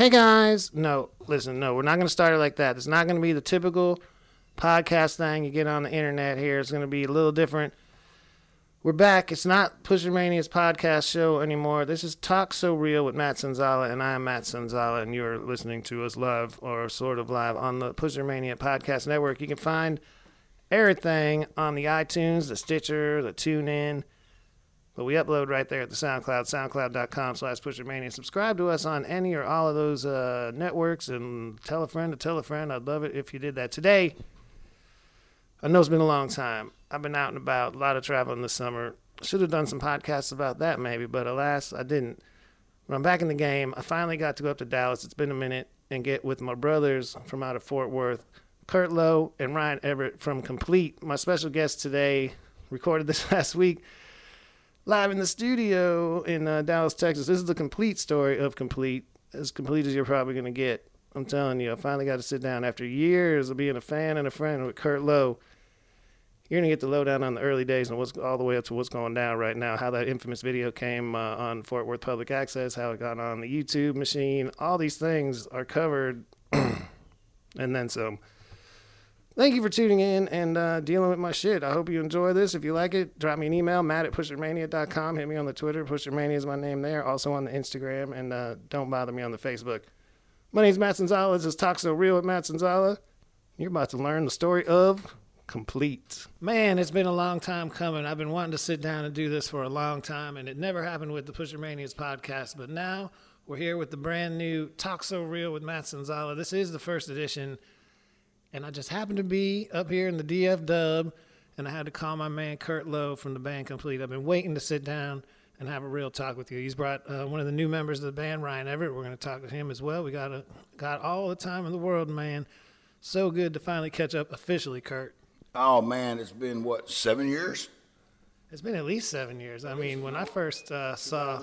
Hey guys, no, listen, no, we're not going to start it like that. It's not going to be the typical podcast thing you get on the internet here. It's going to be a little different. We're back. It's not Pusher Mania's podcast show anymore. This is Talk So Real with Matt Sanzala, and I am Matt Sanzala, and you're listening to us live or sort of live on the Pusher Mania Podcast Network. You can find everything on the iTunes, the Stitcher, the TuneIn. But we upload right there at the SoundCloud, soundcloud.com slash pushermania. Subscribe to us on any or all of those uh, networks and tell a friend to tell a friend. I'd love it if you did that. Today, I know it's been a long time. I've been out and about, a lot of traveling this summer. Should have done some podcasts about that maybe, but alas, I didn't. When I'm back in the game, I finally got to go up to Dallas. It's been a minute and get with my brothers from out of Fort Worth, Kurt Lowe and Ryan Everett from Complete. My special guest today recorded this last week live in the studio in uh, Dallas, Texas. This is the complete story of Complete, as complete as you're probably going to get. I'm telling you, I finally got to sit down after years of being a fan and a friend with Kurt Lowe. You're going to get the lowdown on the early days and what's all the way up to what's going down right now, how that infamous video came uh, on Fort Worth Public Access, how it got on the YouTube machine. All these things are covered and then some thank you for tuning in and uh, dealing with my shit. I hope you enjoy this. If you like it, drop me an email, matt at pushermania.com. Hit me on the Twitter. Pushermania is my name there. Also on the Instagram. And uh, don't bother me on the Facebook. My name's Matt Sanzala. This is Talk So Real with Matt Sanzala. You're about to learn the story of Complete. Man, it's been a long time coming. I've been wanting to sit down and do this for a long time, and it never happened with the Pusher Manias podcast. But now we're here with the brand new Talk So Real with Matt Sanzala. This is the first edition and I just happened to be up here in the DF Dub, and I had to call my man Kurt Lowe from the band Complete. I've been waiting to sit down and have a real talk with you. He's brought uh, one of the new members of the band, Ryan Everett. We're going to talk to him as well. We got a, got all the time in the world, man. So good to finally catch up officially, Kurt. Oh man, it's been what seven years? It's been at least seven years. I mean, when I first uh, saw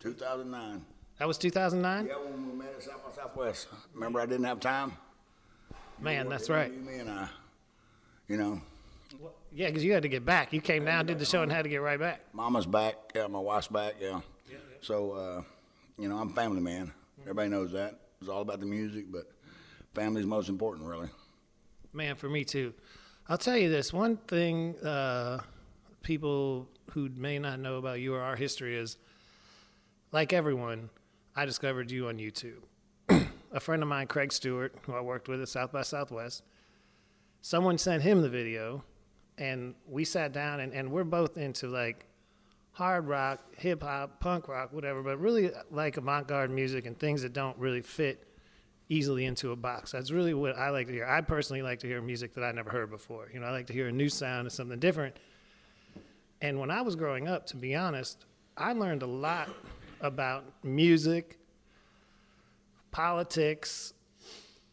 2009. That was 2009. Yeah, when we met at South by Southwest. Remember, I didn't have time. Man, that's right. You, me and I, you know. Yeah, because you had to get back. You came down, did the show, and had to get right back. Mama's back. Yeah, my wife's back. Yeah. Yeah. So, uh, you know, I'm a family man. Everybody knows that. It's all about the music, but family's most important, really. Man, for me too. I'll tell you this one thing uh, people who may not know about you or our history is like everyone, I discovered you on YouTube a friend of mine, Craig Stewart, who I worked with at South by Southwest, someone sent him the video, and we sat down, and, and we're both into like hard rock, hip hop, punk rock, whatever, but really like avant garde music and things that don't really fit easily into a box. That's really what I like to hear. I personally like to hear music that I never heard before. You know, I like to hear a new sound and something different. And when I was growing up, to be honest, I learned a lot about music politics,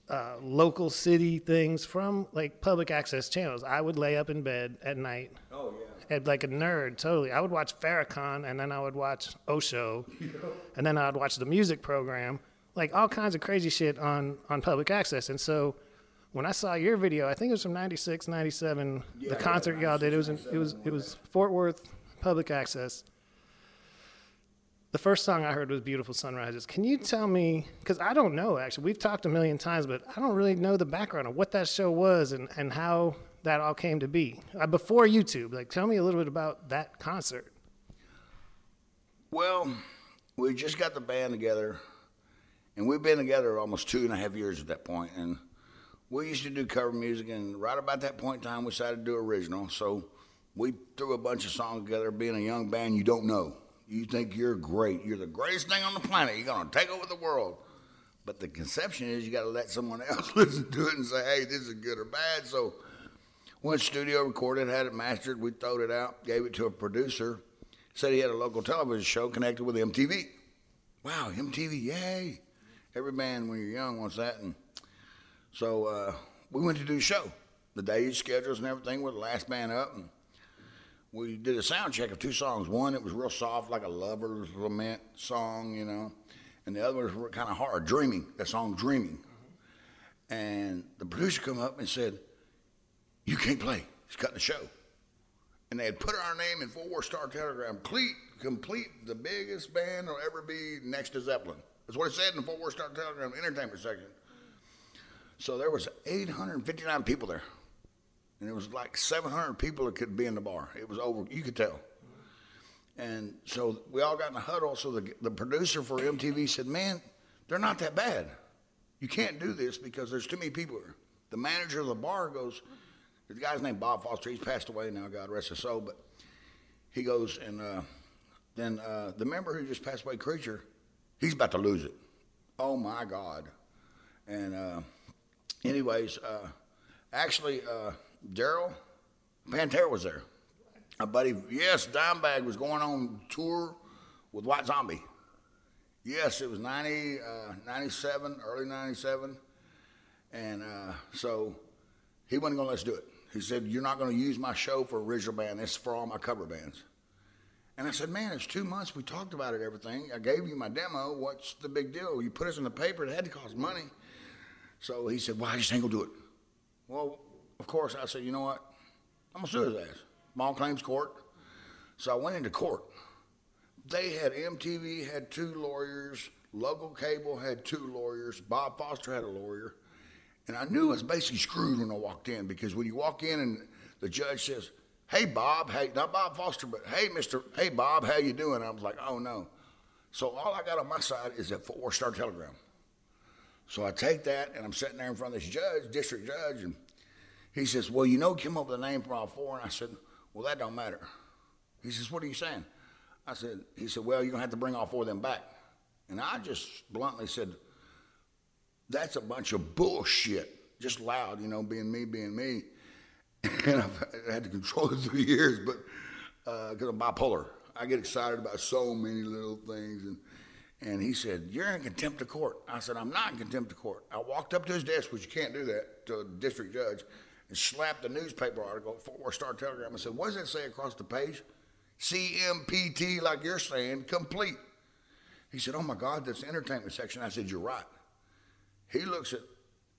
uh, local city things from like public access channels. I would lay up in bed at night. Oh yeah. At like a nerd, totally. I would watch Farrakhan, and then I would watch Osho, and then I would watch the music program, like all kinds of crazy shit on on public access. And so, when I saw your video, I think it was from '96, '97, yeah, the concert yeah, y'all did. It was in, it was it was Fort Worth public access the first song I heard was Beautiful Sunrises. Can you tell me, because I don't know actually, we've talked a million times, but I don't really know the background of what that show was and, and how that all came to be uh, before YouTube. Like, tell me a little bit about that concert. Well, we just got the band together, and we've been together almost two and a half years at that point. point, and we used to do cover music, and right about that point in time, we decided to do original. So we threw a bunch of songs together. Being a young band, you don't know you think you're great. You're the greatest thing on the planet. You're going to take over the world. But the conception is you got to let someone else listen to it and say, hey, this is good or bad. So went studio, recorded, had it mastered. We throwed it out, gave it to a producer. Said he had a local television show connected with MTV. Wow, MTV, yay. Every band when you're young wants that. And so uh, we went to do the show. The days, schedules, and everything were the last man up. And we did a sound check of two songs. One, it was real soft, like a lover's lament song, you know, and the other was kind of hard, dreaming. That song, "Dreaming," mm-hmm. and the producer come up and said, "You can't play. He's cutting the show." and they had put our name in Four Star Telegram, complete, complete the biggest band will ever be next to Zeppelin. That's what it said in the Four Star Telegram entertainment section. So there was 859 people there, and it was like 700 people that could be in the bar. It was over, you could tell. And so we all got in a huddle. So the, the producer for MTV said, "Man, they're not that bad. You can't do this because there's too many people here." The manager of the bar goes, "The guy's named Bob Foster. He's passed away now. God rest his soul." But he goes, and uh, then uh, the member who just passed away, Creature, he's about to lose it. Oh my God! And uh, anyways, uh, actually, uh, Darrell Pantera was there. My buddy, yes, Dimebag was going on tour with White Zombie. Yes, it was 90, uh, 97, early 97. And uh, so he wasn't going to let us do it. He said, You're not going to use my show for original band. Is for all my cover bands. And I said, Man, it's two months. We talked about it, everything. I gave you my demo. What's the big deal? You put us in the paper. It had to cost money. So he said, Well, I just ain't going to do it. Well, of course, I said, You know what? I'm to sue his ass. Small claims court. So I went into court. They had MTV had two lawyers, local cable had two lawyers, Bob Foster had a lawyer, and I knew I was basically screwed when I walked in because when you walk in and the judge says, "Hey Bob, hey not Bob Foster, but hey Mister, hey Bob, how you doing?" I was like, "Oh no." So all I got on my side is a four star telegram. So I take that and I'm sitting there in front of this judge, district judge, and he says, "Well, you know, came up with a name for all four," and I said. Well, that don't matter. He says, What are you saying? I said, He said, Well, you're going to have to bring all four of them back. And I just bluntly said, That's a bunch of bullshit. Just loud, you know, being me, being me. And I've had to control it through years, but because uh, I'm bipolar, I get excited about so many little things. And, and he said, You're in contempt of court. I said, I'm not in contempt of court. I walked up to his desk, which you can't do that to a district judge and slapped the newspaper article, Four Star Telegram, and said, What does it say across the page? CMPT, like you're saying, complete. He said, Oh my God, that's the entertainment section. I said, You're right. He looks at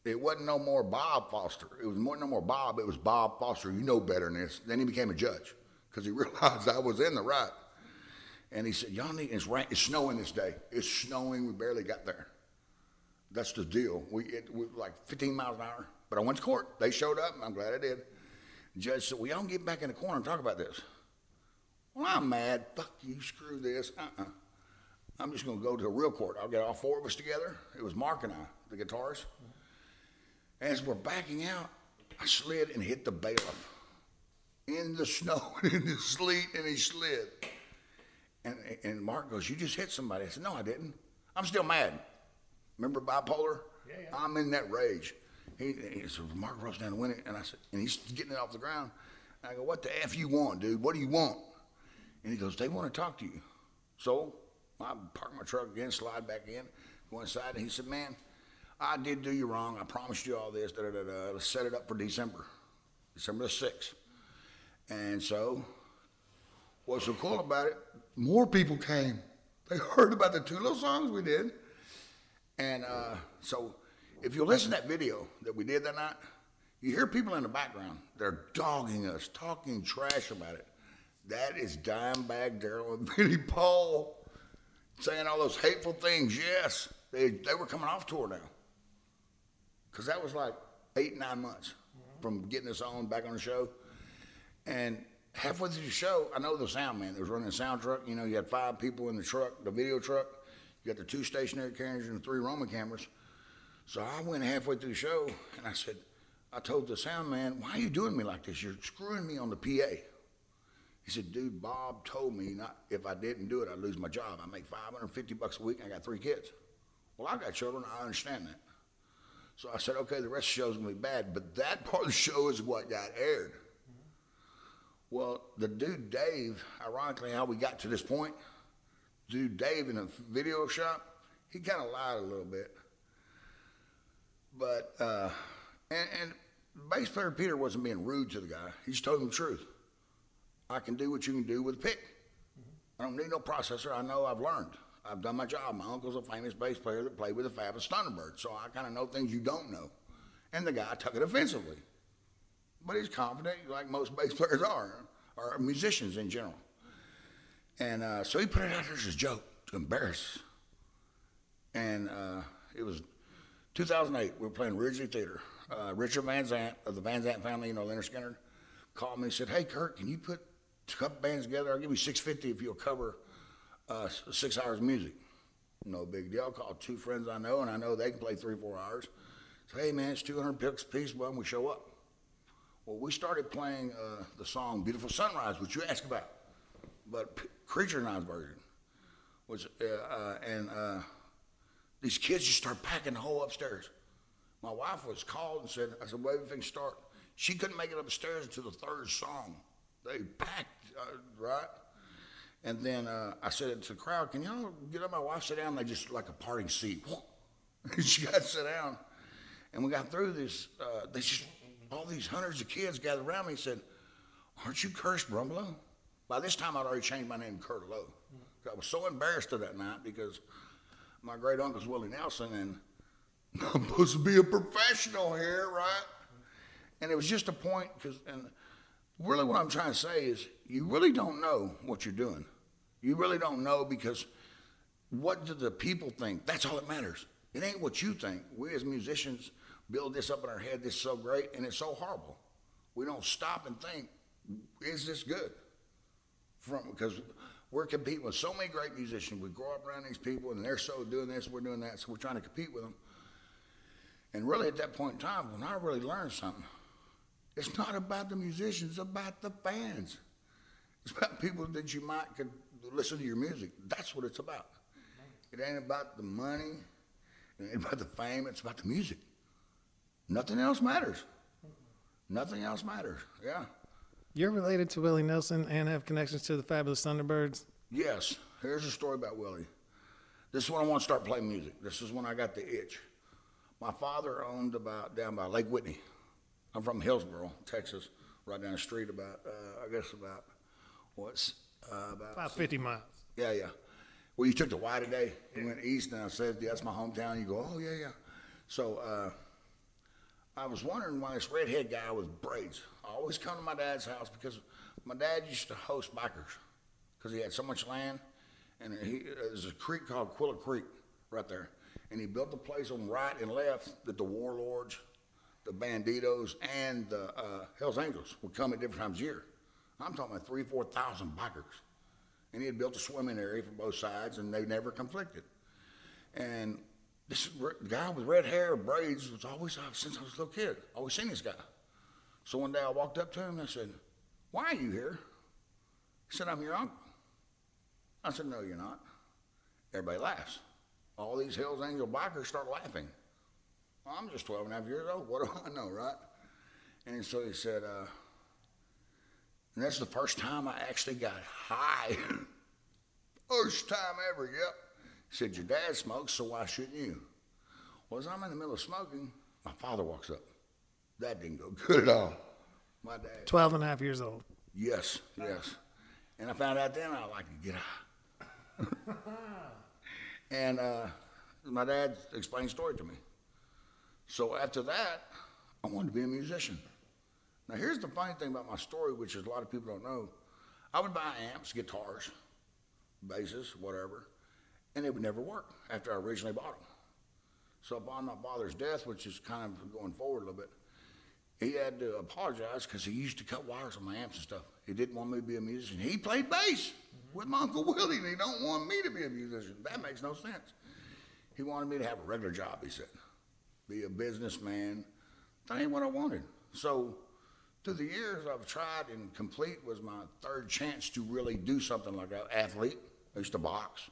it wasn't no more Bob Foster. It was more no more Bob. It was Bob Foster. You know better than this. Then he became a judge because he realized I was in the right. And he said, "Y'all need it's rain. It's snowing this day. It's snowing. We barely got there. That's the deal. We, it, we like 15 miles an hour. But I went to court. They showed up, I'm glad I did. The judge said, Well, y'all get back in the corner and talk about this. Well, I'm mad. Fuck you, screw this. Uh uh-uh. uh. i am just going to go to a real court. I'll get all four of us together. It was Mark and I, the guitarist. As we're backing out, I slid and hit the bailiff in the snow and in the sleet, and he slid. And, and Mark goes, You just hit somebody. I said, No, I didn't. I'm still mad. Remember bipolar? Yeah, yeah. I'm in that rage. He, said, Mark Ross down to win it. And I said, and he's getting it off the ground. And I go, what the F you want, dude? What do you want? And he goes, they want to talk to you. So I park my truck again, slide back in, go inside. And he said, man, I did do you wrong. I promised you all this. Da, da, da, da. Let's set it up for December, December the 6th. And so what's so cool about it, more people came. They heard about the two little songs we did. And uh, so if you listen to that video that we did that night, you hear people in the background. They're dogging us, talking trash about it. That is Dimebag Darrell and Vinnie Paul saying all those hateful things. Yes, they, they were coming off tour now. Because that was like eight, nine months from getting us on back on the show. And halfway through the show, I know the sound man that was running the sound truck. You know, you had five people in the truck, the video truck. You got the two stationary cameras and the three Roman cameras. So I went halfway through the show and I said, I told the sound man, why are you doing me like this? You're screwing me on the PA. He said, dude, Bob told me not if I didn't do it, I'd lose my job. I make 550 bucks a week and I got three kids. Well, I've got children. I understand that. So I said, okay, the rest of the show's gonna be bad, but that part of the show is what got aired. Well, the dude Dave, ironically, how we got to this point, dude Dave in the video shop, he kind of lied a little bit. But uh, and, and bass player Peter wasn't being rude to the guy. He just told him the truth. I can do what you can do with a pick. I don't need no processor. I know I've learned. I've done my job. My uncle's a famous bass player that played with the Fabulous Thunderbird, so I kind of know things you don't know. And the guy took it offensively. But he's confident, like most bass players are. or musicians in general. And uh, so he put it out there as a joke to embarrass. And uh, it was 2008. We were playing Ridglea Theater. Uh, Richard Van Zant of the Van Zant family, you know, Lynyrd Skynyrd, called me and said, "Hey, Kurt, can you put a couple bands together? I'll give you 650 if you'll cover uh, six hours of music." No big deal. I called two friends I know, and I know they can play three, four hours. So, hey, man, it's 200 bucks a piece. Don't we show up? Well, we started playing uh, the song "Beautiful Sunrise," which you asked about, but P- Creature I's version was, uh, uh, and uh, these kids just start packing the whole upstairs. My wife was called and said, "I said, wait, if we can start." She couldn't make it upstairs until the third song. They packed uh, right. And then uh, I said to the crowd, "Can y'all get up?" My wife sat down. They just like a parting seat. she got to sit down, and we got through this. Uh, they just all these hundreds of kids gathered around me and said, "Aren't you Kurt Brumbelow?" By this time, I'd already changed my name to Kurt Lowe. I was so embarrassed of that night because my great uncle's Willie Nelson, and I'm supposed to be a professional here, right? And it was just a point because, and really what I'm trying to say is, you really don't know what you're doing. You really don't know because what do the people think? That's all that matters. It ain't what you think. We as musicians build this up in our head. This is so great, and it's so horrible. We don't stop and think, is this good? From because we're competing with so many great musicians. We grow up around these people, and they're so doing this, we're doing that, so we're trying to compete with them. And really, at that point in time, when I really learned something, it's not about the musicians, it's about the fans. It's about people that you might could listen to your music. That's what it's about. It ain't about the money, it ain't about the fame, it's about the music. Nothing else matters. Nothing else matters. Yeah. You're related to Willie Nelson and have connections to the Fabulous Thunderbirds. Yes. Here's a story about Willie. This is when I want to start playing music. This is when I got the itch. My father owned about down by Lake Whitney. I'm from Hillsboro, Texas, right down the street. About uh, I guess about what's uh, about About 50 miles. yeah, yeah. Well, you took the Y today. You went east, and I said, yeah, "That's my hometown." You go, "Oh yeah, yeah." So uh, I was wondering why this redhead guy with braids. I always come to my dad's house because my dad used to host bikers because he had so much land, and he there's a creek called Quilla Creek right there, and he built a place on right and left that the warlords, the Bandidos, and the uh, Hell's Angels would come at different times of year. I'm talking about three, four thousand bikers and he had built a swimming area for both sides, and they never conflicted. And this guy with red hair, braids, was always uh, since I was a little kid. Always seen this guy. So one day I walked up to him and I said, "Why are you here?" He said, "I'm your uncle." I said, "No, you're not." Everybody laughs. All these Hells Angel bikers start laughing. Well, I'm just 12 and a half years old. What do I know, right? And so he said, uh, and that's the first time I actually got high. first time ever, yep. He said, Your dad smokes, so why shouldn't you? Well, as I'm in the middle of smoking, my father walks up. That didn't go good at all. My dad. 12 and a half years old. Yes, yes. And I found out then I like to get high. and uh, my dad explained the story to me. So after that, I wanted to be a musician. Now, here's the funny thing about my story, which is a lot of people don't know. I would buy amps, guitars, basses, whatever, and it would never work after I originally bought them. So upon my father's death, which is kind of going forward a little bit, he had to apologize because he used to cut wires on my amps and stuff. He didn't want me to be a musician. He played bass with my Uncle Willie, and he don't want me to be a musician. That makes no sense. He wanted me to have a regular job, he said. Be a businessman. That ain't what I wanted. So through the years I've tried and complete was my third chance to really do something like that. Athlete. I used to box.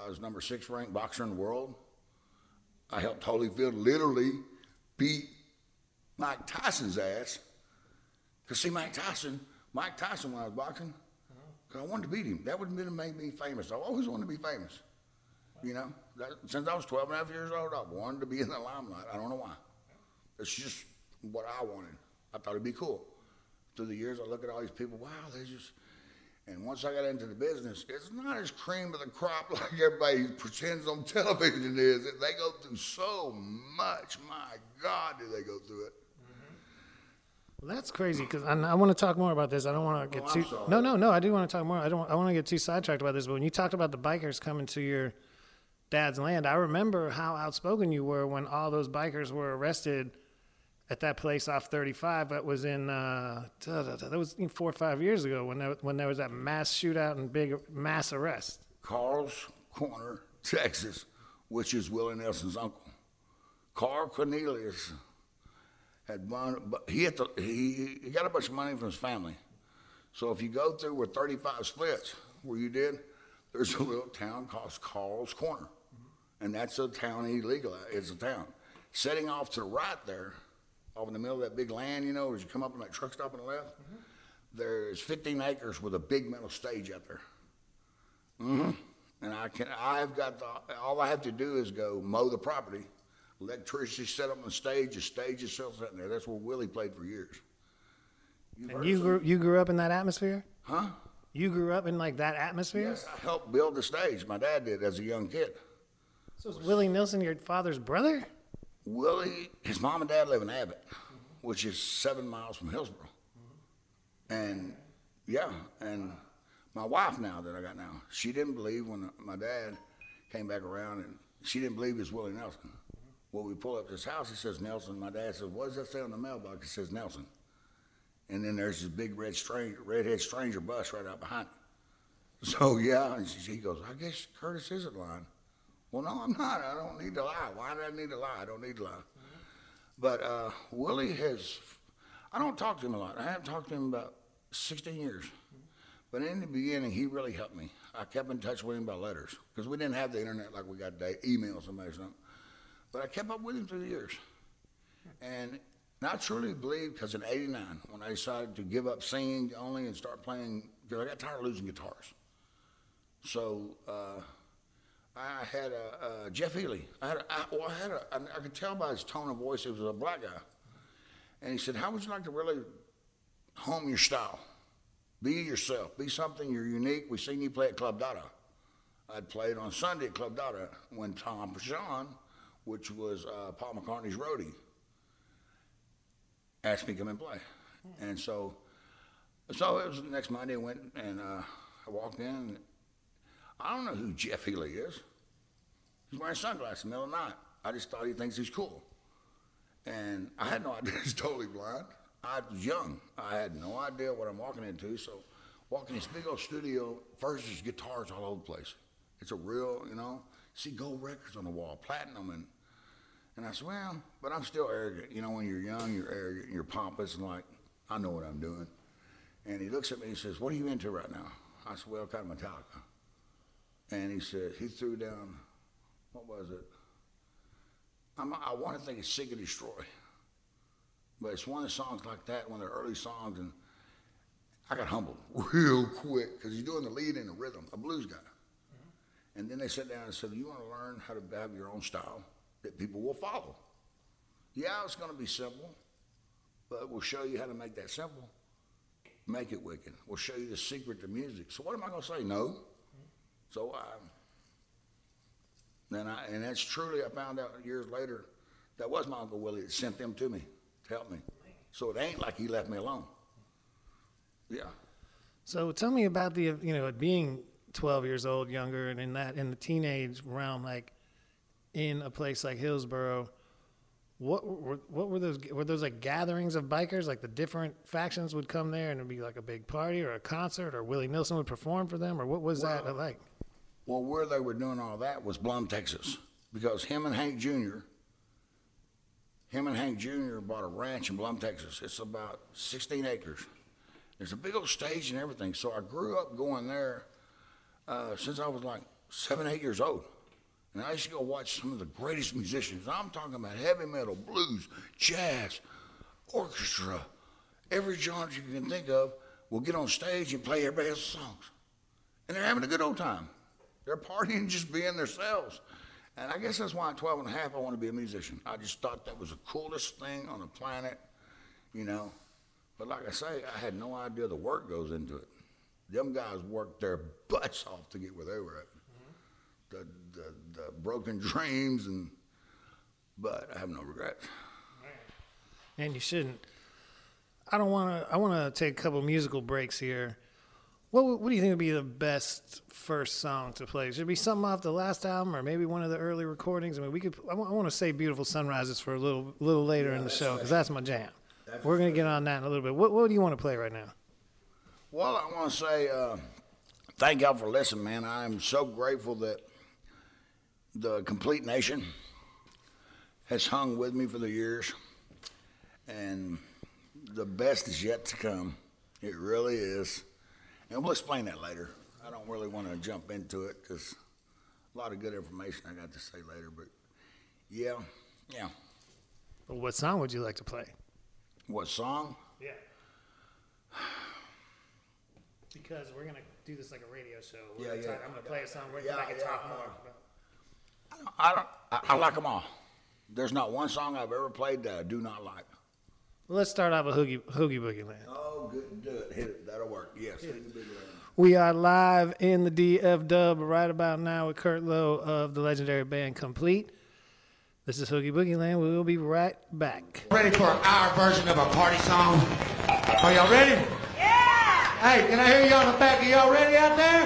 I was number six ranked boxer in the world. I helped Holyfield literally beat Mike Tyson's ass. Because see, Mike Tyson, Mike Tyson when I was boxing, uh-huh. 'cause I wanted to beat him. That would have made me famous. I always wanted to be famous. You know, that, since I was 12 and a half years old, I wanted to be in the limelight. I don't know why. It's just what I wanted. I thought it'd be cool. Through the years, I look at all these people, wow, they just. And once I got into the business, it's not as cream of the crop like everybody pretends on television is. They go through so much. My God, do they go through it? Well, that's crazy because I, I want to talk more about this. I don't want to get Oh, too. No, no, no. I do want to talk more. I don't. I want to get too sidetracked about this. But when you talked about the bikers coming to your dad's land, I remember how outspoken you were when all those bikers were arrested at that place off 35. That was in. Uh, that was four or five years ago when there, when there was that mass shootout and big mass arrest. Carl's Corner, Texas, which is Willie Nelson's uncle. Carl Cornelius had won, but he had to, he, he got a bunch of money from his family. So if you go through where 35 splits, where you did, there's a little town called Carl's Corner, and that's a town he legalized. It's a town. Setting off to the right there, off in the middle of that big land, you know, as you come up on that truck stop on the left, there's 15 acres with a big metal stage out there. Mm-hmm. And I can, I've got the, all I have to do is go mow the property. Electricity set up on the stage, the stage itself sitting there. That's where Willie played for years. You've And you some- grew you grew up in that atmosphere. Huh? You grew up in like that atmosphere. Yes, I helped build the stage. My dad did as a young kid. So is Willie Nelson your father's brother? Willie, his mom and dad live in Abbott, which is seven miles from Hillsboro. And yeah, and my wife now that I got now, she didn't believe when my dad came back around, and she didn't believe it was Willie Nelson. Well, we pull up this house, it says Nelson. My dad says, "What does that say on the mailbox?" It says Nelson. And then there's this big red stranger, redhead stranger bus right out behind it. So yeah, and she, she goes, "I guess Curtis isn't lying." Well, no, I'm not. I don't need to lie. Why do I need to lie? I don't need to lie. But uh, Willie has, I don't talk to him a lot. I haven't talked to him about 16 years. But in the beginning, he really helped me. I kept in touch with him by letters because we didn't have the internet like we got today, email somebody or something. But I kept up with him through the years. And I truly believe because in 89, when I decided to give up singing only and start playing, because I got tired of losing guitars. So, uh, I had a, uh, Jeff Healey. I had, a, I, well, I had a, I, I could tell by his tone of voice he was a black guy. And he said, How would you like to really home your style? Be yourself. Be something you're unique. We've seen you play at Club Dada. I'd played on Sunday at Club Dada when Tom Pashon, which was uh, Paul McCartney's roadie, asked me to come and play. And so, so it was the next Monday. I went and uh, I walked in. I don't know who Jeff Healey is. He's wearing sunglasses in the middle of the night. I just thought he thinks he's cool. And I had no idea he's totally blind. I was young. I had no idea what I'm walking into. So, walking this big old studio, first there's guitars all over the place. It's a real, you know, see gold records on the wall, platinum, and and I said, well, but I'm still arrogant. You know, when you're young, you're arrogant, and you're pompous, and like, I know what I'm doing. And he looks at me and he says, what are you into right now? I said, well, kind of Metallica. And he said, he threw down, what was it? I'm, I want to think it's Seek and Destroy. But it's one of the songs like that, one of the early songs, and I got humbled real quick because he's doing the lead in the rhythm, a blues guy. And then they sat down and said, You want to learn how to have your own style that people will follow? Yeah, it's going to be simple, but we'll show you how to make that simple. Make it wicked. We'll show you the secret to music. So, what am I going to say? No. So, I, then I, and that's truly, I found out years later, that was my Uncle Willie that sent them to me to help me. So, it ain't like he left me alone. Yeah. So tell me about the you know it being 12 years old, younger, and in that in the teenage realm, like in a place like Hillsboro. What were what were those were those like gatherings of bikers? Like the different factions would come there and it'd be like a big party or a concert, or Willie Nelson would perform for them, or what was that like? Well, where they were doing all that was Blum, Texas, because him and Hank Jr. Him and Hank Jr. bought a ranch in Blum, Texas. It's about 16 acres. There's a big old stage and everything. So I grew up going there uh, since I was like seven, eight years old. And I used to go watch some of the greatest musicians. I'm talking about heavy metal, blues, jazz, orchestra, every genre you can think of will get on stage and play everybody else's songs. And they're having a good old time. They're partying, just being themselves. And I guess that's why at 12 and a half I want to be a musician. I just thought that was the coolest thing on the planet, you know. But like I say, I had no idea the work goes into it. Them guys worked their butts off to get where they were at. Mm-hmm. The, the, the broken dreams and, but I have no regrets. And you shouldn't. I don't want to. I want to take a couple musical breaks here. What What do you think would be the best first song to play? Should it be something off the last album, or maybe one of the early recordings? I mean, we could. I want to say "Beautiful Sunrises" for a little little later in the show because that's my jam. We're gonna get on that in a little bit. What What do you want to play right now? Well, I want to say uh, thank y'all for listening, man. I am so grateful that the Complete Nation has hung with me for the years, and the best is yet to come. It really is, and we'll explain that later. I don't really want to jump into it because a lot of good information I got to say later. But yeah, yeah. What song would you like to play? What song? Yeah. Because we're gonna do this like a radio show. We're Yeah, gonna yeah. talk- I'm gonna play a song. We're Yeah, gonna make it yeah, talk more. I don't. I, I like them all. There's not one song I've ever played that I do not like. Let's start off with Hoogie Hoogie Boogie Land. Oh, good. Do it. Hit it. That'll work. Yes. We are live in the DF Dub right about now with Kurt Lowe of the legendary band Complete. This is Hoogie Boogie Land. We will be right back. Ready for our version of a party song? Are y'all ready? Hey, can I hear you on the back? Are y'all ready out there?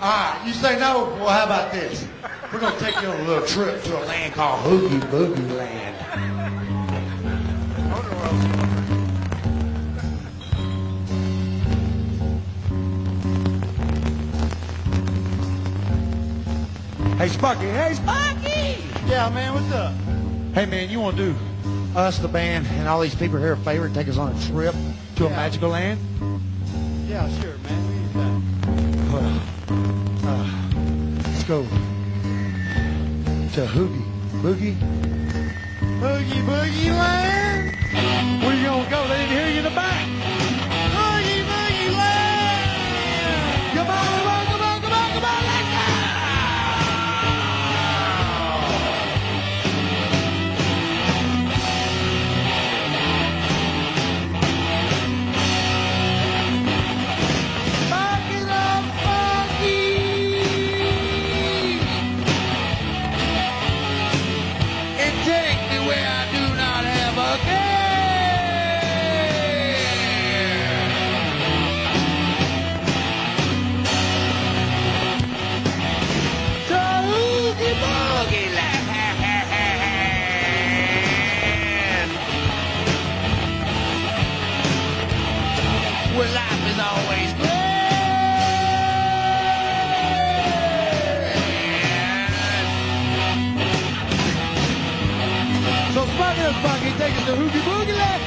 All right, you say no? Well, how about this? We're going to take you on a little trip to a land called Hoogie Boogie Land. Hey, Sparky. Hey, Sparky! Yeah, man, what's up? Hey, man, you want to do us, the band, and all these people here a favor and take us on a trip to a magical land? Yeah, sure, man. Well, uh, let's go to Hoogie Boogie. Hoogie Boogie Land? Where you gonna go? They didn't hear you in the back. Take us to Hoogie Boogie Land.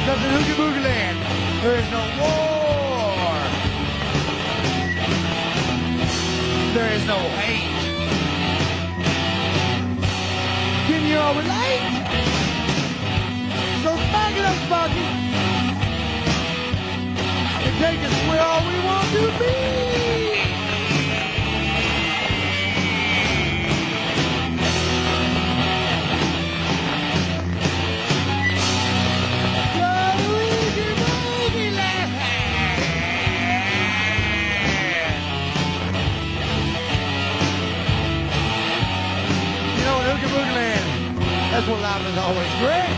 Because in Hoogie Boogie Land, there is no war. There is no hate. Can you all relate? So Sparky and Sparky and take us where all we want to be. That's what is always great.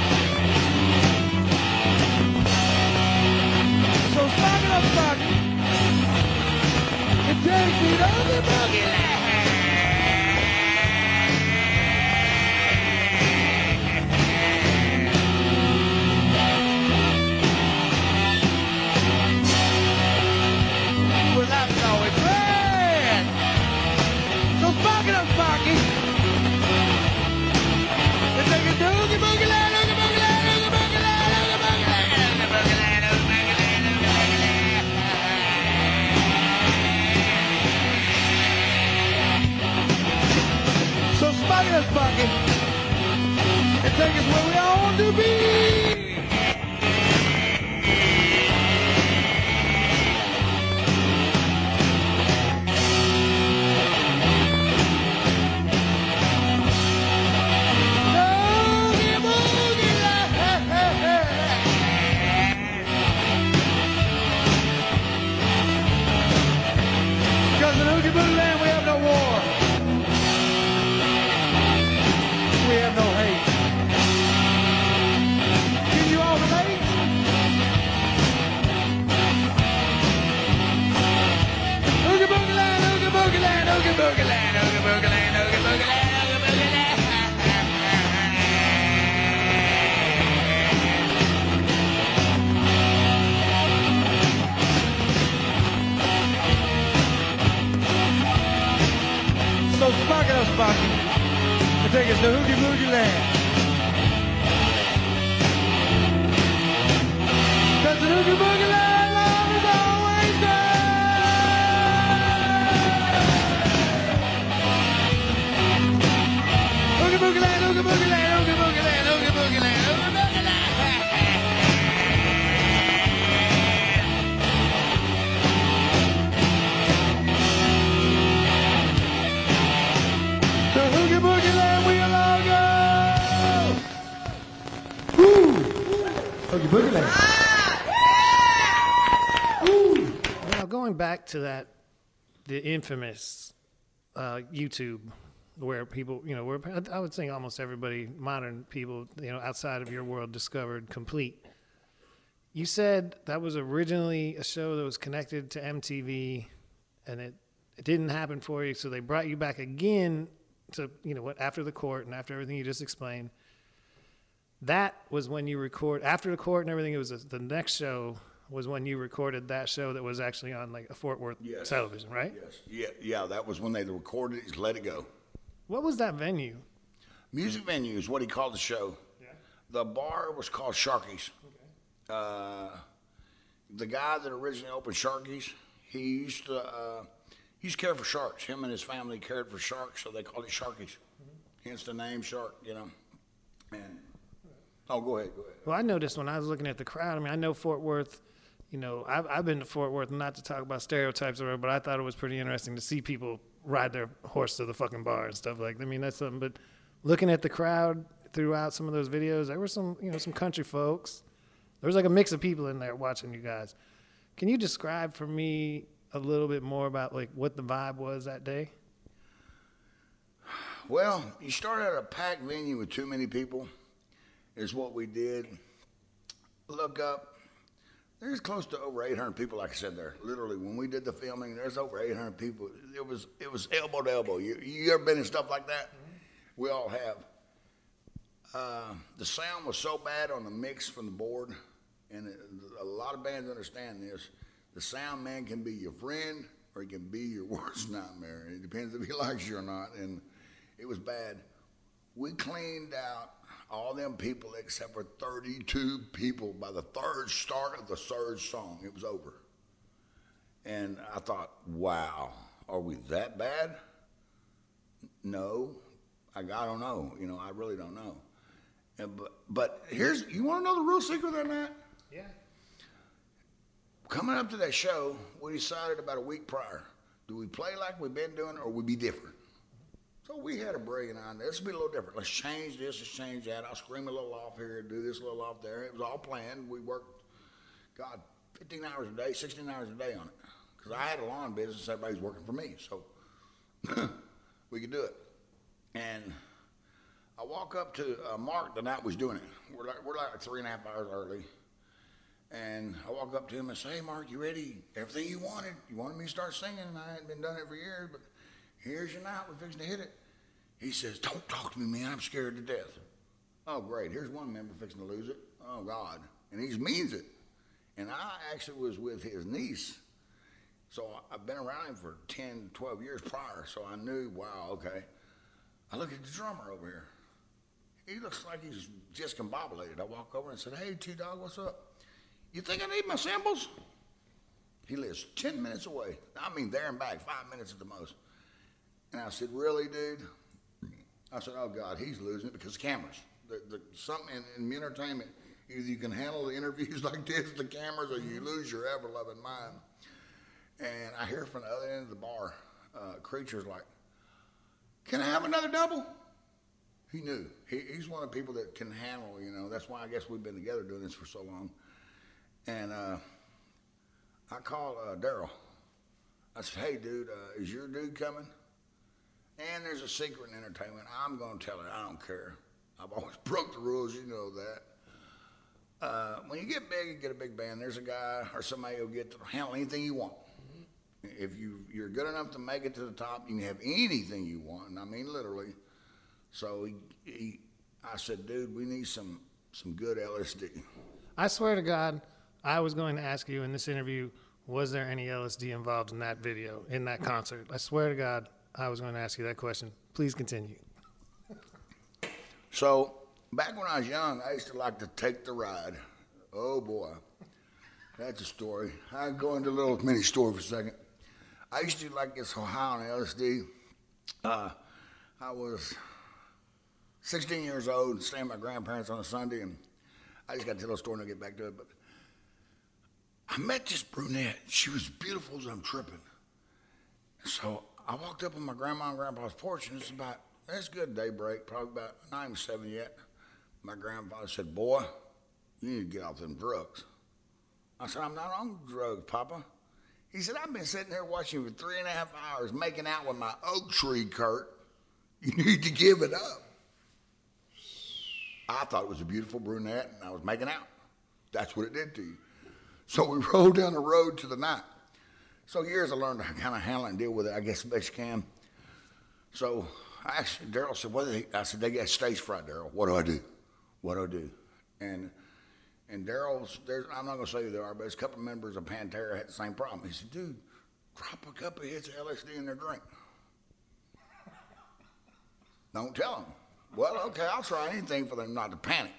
So spark it up, spark it. And take me to Oogie Boogie it. And take us where we us to Hoogie Boogie Land. Cause the Hoogie Boogie Land is Boogie Land, Hoogie Boogie Land, Boogie Land. Now, going back to that, the infamous uh, YouTube, where people, you know, where I would think almost everybody, modern people, you know, outside of your world, discovered Complete. You said that was originally a show that was connected to MTV, and it it didn't happen for you, so they brought you back again to, you know, what after the court and after everything you just explained. That was when you record after the court and everything. It was the next show was when you recorded that show that was actually on like a Fort Worth Yes. television, right? Yes. Yeah, yeah, that was when they recorded it. Let it go. What was that venue? Music venue is what he called the show. Yeah. The bar was called Sharky's. Uh, the guy that originally opened Sharky's, he used to uh, he used to care for sharks. Him and his family cared for sharks, so they called it Sharky's. Hence the name Shark, you know. And oh, go ahead, go ahead. Well, I noticed when I was looking at the crowd. I mean, I know Fort Worth. You know, I've I've been to Fort Worth. Not to talk about stereotypes or whatever, but I thought it was pretty interesting to see people ride their horse to the fucking bar and stuff like. I mean, that's something. But looking at the crowd throughout some of those videos, there were some you know some country folks. There was like a mix of people in there watching you guys. Can you describe for me a little bit more about like what the vibe was that day? Well, you start at a packed venue with too many people, is what we did. Look up. There's close to over 800 people, like I said there. Literally, when we did the filming, there's over 800 people. It was it was elbow to elbow. You, you ever been in stuff like that? We all have. Uh, the sound was so bad on the mix from the board, and it, a lot of bands understand this. The sound man can be your friend or he can be your worst nightmare. It depends if he likes you or not. And it was bad. We cleaned out all them people except for 32 people by the third start of the third song. It was over. And I thought, wow, are we that bad? No, I, I don't know. You know, I really don't know. And, but, but here's, you want to know the real secret on that? Yeah. Coming up to that show, we decided about a week prior, do we play like we've been doing or we be different? So we had a brilliant idea. Let's be a little different. Let's change this, let's change that. I'll scream a little off here, do this a little off there. It was all planned. We worked, God, 15 hours a day, 16 hours a day on it. Because I had a lawn business, everybody's working for me. So we could do it. And I walk up to uh, Mark the night was doing it. We're like, we're like three and a half hours early. And I walk up to him and say, hey, Mark, you ready? Everything you wanted. You wanted me to start singing. I hadn't been doing it for years, but here's your night. We're fixing to hit it. He says, don't talk to me, man. I'm scared to death. Oh, great. Here's one member fixing to lose it. Oh, God. And he means it. And I actually was with his niece. So I've been around him for 10, 12 years prior. So I knew, wow, okay. I look at the drummer over here. He looks like he's discombobulated. I walk over and said, hey, T-Dog, what's up? You think I need my cymbals? He lives 10 minutes away. I mean, there and back, five minutes at the most. And I said, really, dude? I said, oh, God, he's losing it because cameras. The, the, something in, in entertainment, either you can handle the interviews like this, the cameras, or you lose your ever-loving mind. And I hear from the other end of the bar, uh, creatures like, can I have another double? He knew. He, he's one of the people that can handle, you know. That's why I guess we've been together doing this for so long. And uh, I called uh, Darrell. I said, hey, dude, uh, is your dude coming? And there's a secret in entertainment. I'm going to tell it. I don't care. I've always broke the rules. You know that. Uh, when you get big, you get a big band. There's a guy or somebody who'll get to handle anything you want. if you you're good enough to make it to the top, you can have anything you want. And I mean literally. So he, he I said, dude, we need some some good LSD. I swear to God, I was going to ask you in this interview, was there any LSD involved in that video, in that concert? I swear to God, I was going to ask you that question. Please continue. So back when I was young, I used to like to take the ride. Oh boy, that's a story. I go into a little mini story for a second. I used to like this Ohio and LSD. Uh, I was 16 years old and staying with my grandparents on a Sunday, and I just got to tell a story and I'll get back to it. But I met this brunette. She was beautiful as I'm tripping. So I walked up on my grandma and grandpa's porch, and it's about, it's good daybreak, probably about, not even seven yet. My grandfather said, Boy, you need to get off them drugs. I said, I'm not on drugs, Papa. He said, I've been sitting here watching you for three and a half hours making out with my oak tree, Kurt. You need to give it up. I thought it was a beautiful brunette, and I was making out. That's what it did to you. So we rolled down the road to the night. So years I learned to kind of handle and deal with it, I guess, best you can. So I asked Darrell, said, what I said, they got stage fright, Darrell. What do I do? What do I do? And and Darrell's, there's, I'm not going to say who they are, but there's a couple of members of Pantera had the same problem. He said, dude, drop a couple of hits of LSD in their drink. Don't tell them. Well, okay, I'll try anything for them not to panic.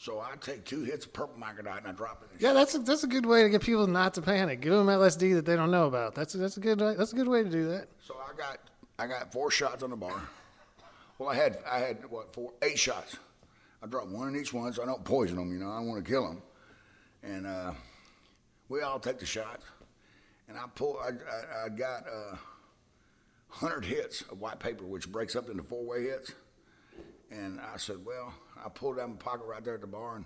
So I take two hits of purple microdot and I drop it in. Yeah, that's a, that's a good way to get people not to panic. Give them LSD that they don't know about. That's a, that's a good that's a good way to do that. So I got I got four shots on the bar. Well, I had I had what four eight shots. I dropped one in each one, so I don't poison them. You know, I don't want to kill them. And uh, we all take the shots. And I pull. I I, I got uh, hundred hits of white paper, which breaks up into four way hits. And I said, well, I pulled out my pocket right there at the bar, and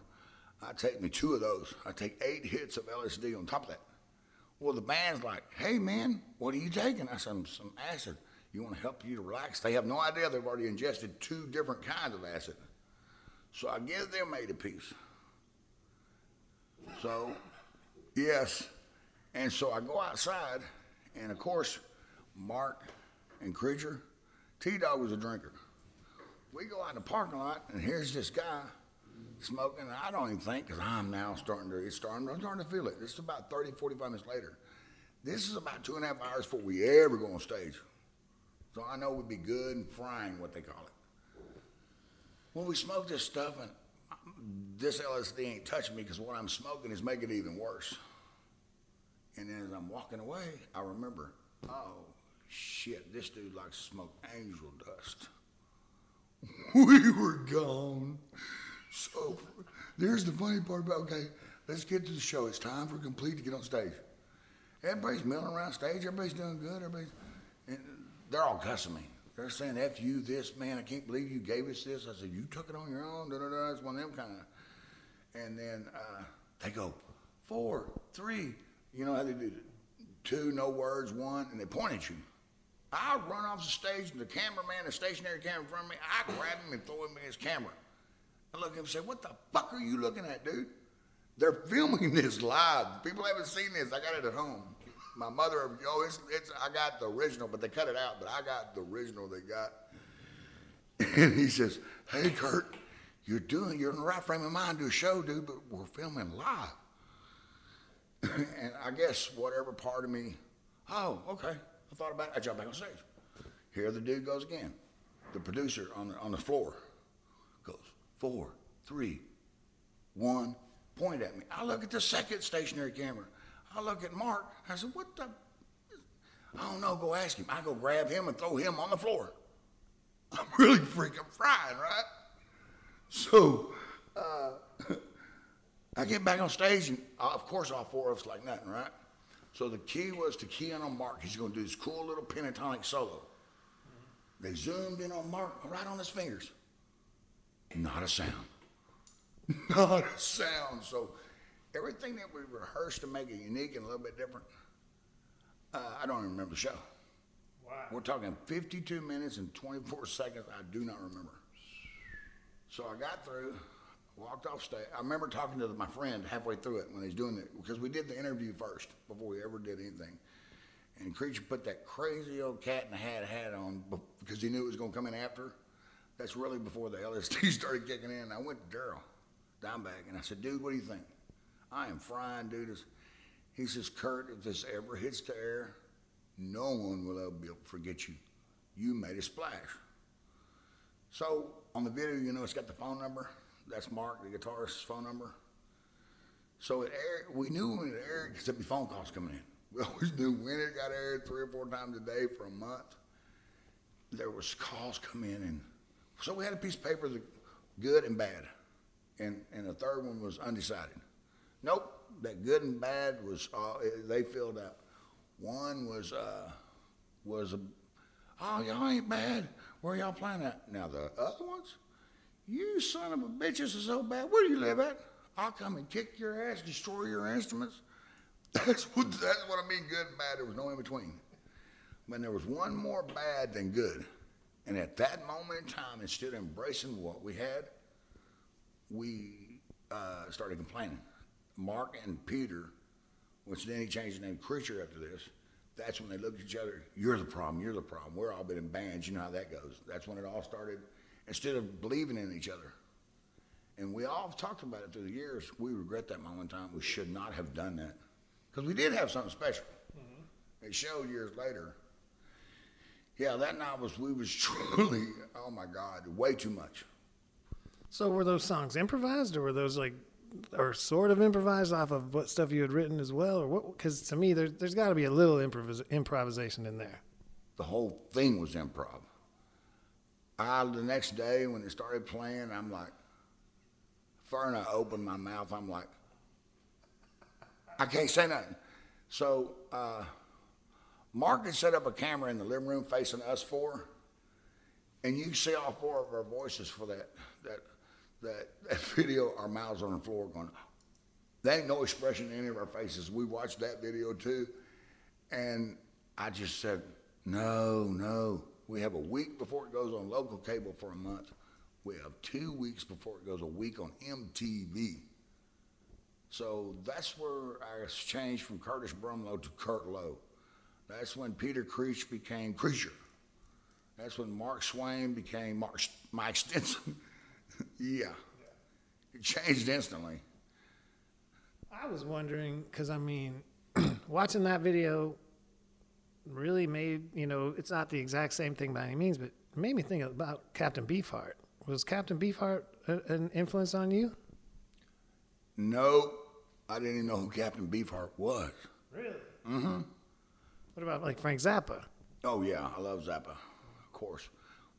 I take me two of those. I take eight hits of LSD on top of that. Well, the band's like, hey, man, what are you taking? I said, some acid. You want to help you to relax? They have no idea they've already ingested two different kinds of acid. So I give them eight apiece. So, yes. And so I go outside, and of course, Mark and Creature, T Dog was a drinker. We go out in the parking lot, and here's this guy smoking. And I don't even think, because I'm now starting to, it's starting, I'm starting to feel it. This is about 30, 45 minutes later. This is about two and a half hours before we ever go on stage. So I know we'd be good and frying, what they call it. When we smoke this stuff, and this LSD ain't touching me because what I'm smoking is making it even worse. And then as I'm walking away, I remember, oh, shit, this dude likes to smoke angel dust. we were gone. So there's the funny part about okay, let's get to the show. It's time for complete to get on stage. Everybody's milling around stage. Everybody's doing good. Everybody's and they're all cussing me. They're saying, "F you, this man. I can't believe you gave us this." I said, "You took it on your own." Da da da. It's one of them kind of. And then uh, they go, four, three. You know how they do it? Two, no words, one, and they point at you. I run off the stage, and the cameraman, the stationary camera in front of me, I grab him and throw him in his camera. I look at him and say, What the fuck are you looking at, dude? They're filming this live. People haven't seen this. I got it at home. My mother, oh, it's, it's, I got the original, but they cut it out, but I got the original they got. And he says, Hey, Kurt, you're doing, you're in the right frame of mind to do a show, dude, but we're filming live. and I guess whatever part of me, oh, okay. I thought about it. I jumped back on stage. Here the dude goes again. The producer on the, on the floor goes, four, three, one, point at me. I look at the second stationary camera. I look at Mark. I said, what the? I don't know. Go ask him. I go grab him and throw him on the floor. I'm really freaking frying, right? So uh, I get back on stage, and uh, of course, all four of us like nothing, right? So the key was to key in on Mark. He's going to do this cool little pentatonic solo. They zoomed in on Mark right on his fingers. Not a sound. Not a sound. So everything that we rehearsed to make it unique and a little bit different, uh, I don't even remember the show. Wow. We're talking 52 minutes and 24 seconds. I do not remember. So I got through, walked off stage. I remember talking to my friend halfway through it when he's doing it because we did the interview first before we ever did anything. And Creature put that crazy old cat in the hat hat on because he knew it was going to come in after. That's really before the LSD started kicking in. I went to Darrell Dimebag and I said, dude, what do you think? I am frying, dude. He says, Kurt, if this ever hits the air, no one will ever be able to forget you. You made a splash. So on the video, you know, it's got the phone number. That's Mark, the guitarist's phone number. So aired, we knew when it aired because there'd be phone calls coming in. We always knew when it got aired three or four times a day for a month. There was calls come in, and so we had a piece of paper good and bad, and and the third one was undecided. Nope, that good and bad was uh, they filled out. One was uh, was a, oh y'all ain't bad. Where y'all playing at? Now the other ones, you son of a bitches are so bad. Where do you live at? I'll come and kick your ass, destroy your instruments. That's what that's what I mean. Good and bad. There was no in between. But there was one more bad than good. And at that moment in time, instead of embracing what we had, we uh, started complaining. Mark and Peter, which then he changed the name Creature after this, that's when they looked at each other. You're the problem. You're the problem. We're all been in bands. You know how that goes. That's when it all started. Instead of believing in each other, and we all talked about it through the years. We regret that moment in time. We should not have done that because we did have something special. Mm-hmm. It showed years later. Yeah, that night was we was truly oh my God, way too much. So were those songs improvised, or were those like, or sort of improvised off of what stuff you had written as well, or what? Because to me, there, there's got to be a little improvis- improvisation in there. The whole thing was improv. I the next day when it started playing, I'm like, Fern, I opened my mouth. I'm like, I can't say nothing. So uh, Mark had set up a camera in the living room facing us four, and you see all four of our voices for that that that, that video. Our mouths on the floor going. There ain't no expression in any of our faces. We watched that video too, and I just said, no, no. We have a week before it goes on local cable for a month. We have two weeks before it goes a week on MTV. So that's where I changed from Curtis Brumbelow to Kurt Lowe. That's when Peter Creech became Creature. That's when Mark Swain became Mark, Mike Stinson. yeah. It changed instantly. I was wondering because I mean, watching that video really made you know it's not the exact same thing by any means, but it made me think about Captain Beefheart. Was Captain Beefheart a, an influence on you? No, I didn't even know who Captain Beefheart was. Really? Mm-hmm. What about like Frank Zappa? Oh yeah, I love Zappa, of course.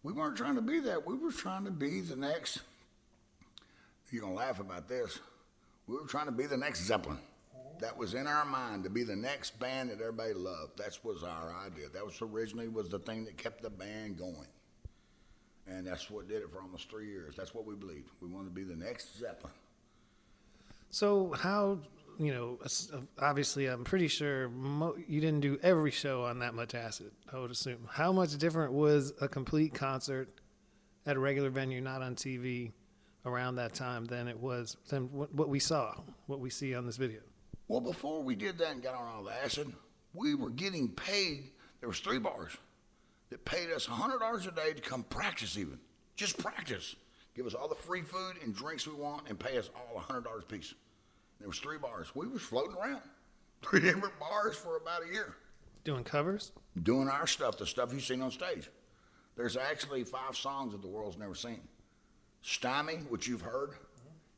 We weren't trying to be that. We were trying to be the next. You're gonna laugh about this. We were trying to be the next Zeppelin. That was in our mind to be the next band that everybody loved. That was our idea. That was originally was the thing that kept the band going, and that's what did it for almost three years. That's what we believed. We wanted to be the next Zeppelin. So how you know? Obviously, I'm pretty sure mo- you didn't do every show on that much acid. I would assume. How much different was a complete concert at a regular venue, not on TV, around that time than it was than what, what we saw, what we see on this video? Well, before we did that and got on all the acid, we were getting paid. There was three bars that paid us hundred dollars a day to come practice, even just practice. Give us all the free food and drinks we want, and pay us all hundred dollars a piece. There was three bars. We was floating around three different bars for about a year, Doing covers. doing our stuff, the stuff you've seen on stage. There's actually five songs that the world's never seen. Stymie, which you've heard,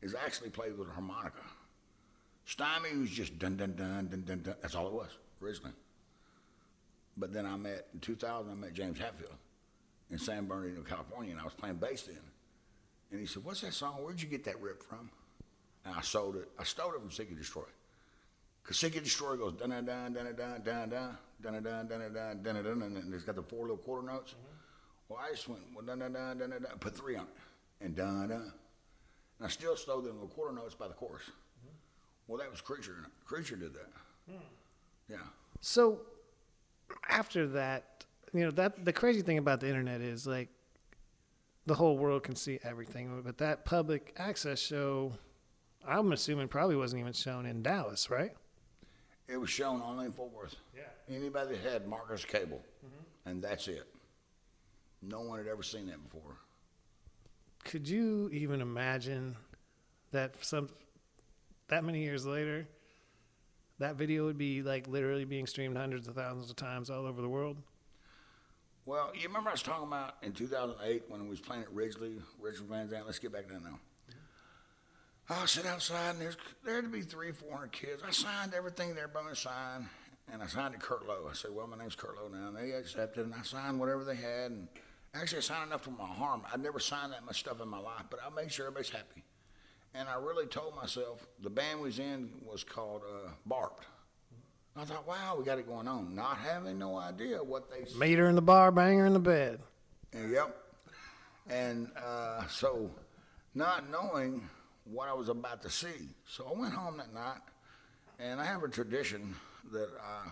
is actually played with a harmonica. Stymie was just dun dun dun dun dun dun. That's all it was originally. But then I met in 2000. I met James Hetfield in San Bernardino, California, and I was playing bass then. And he said, "What's that song? Where'd you get that rip from?" And I sold it. I stole it from Seek and Destroy. Cause Seek and Destroy goes dun dun dun dun dun dun dun dun dun dun dun dun dun dun dun, and it's got the four little quarter notes. Well, I just went well, dun dun dun dun dun dun, put three on it, and dun dun. And I still stole them little quarter notes by the chorus. Well, that was Creature. Creature did that. Hmm. Yeah. So after that, you know that the crazy thing about the internet is like the whole world can see everything, but that public access show, I'm assuming probably wasn't even shown in Dallas, right? It was shown only in Fort Worth. Yeah. Anybody that had Marcus cable, mm-hmm. and that's it. No one had ever seen that before. Could you even imagine that some that many years later, that video would be like literally being streamed hundreds of thousands of times all over the world? Well, you remember I was talking about in 2008 when we was playing at Ridglea, Richard Van Zandt. Let's get back there now. I sit outside and there's there'd be three, four hundred kids. I signed everything they're going to sign, and I signed to Kurt Lowe. I said, "Well, my name's Kurt Lowe now." And they accepted, and I signed whatever they had. And actually, I signed enough for my harm. I'd never signed that much stuff in my life, but I made sure everybody's happy. And I really told myself the band we was in was called uh, Barbed. I thought, wow, we got it going on. Not having no idea what they Meet her in the bar, bang her in the bed. and, Yep. And uh, so, not knowing what I was about to see, so I went home that night, and I have a tradition that uh,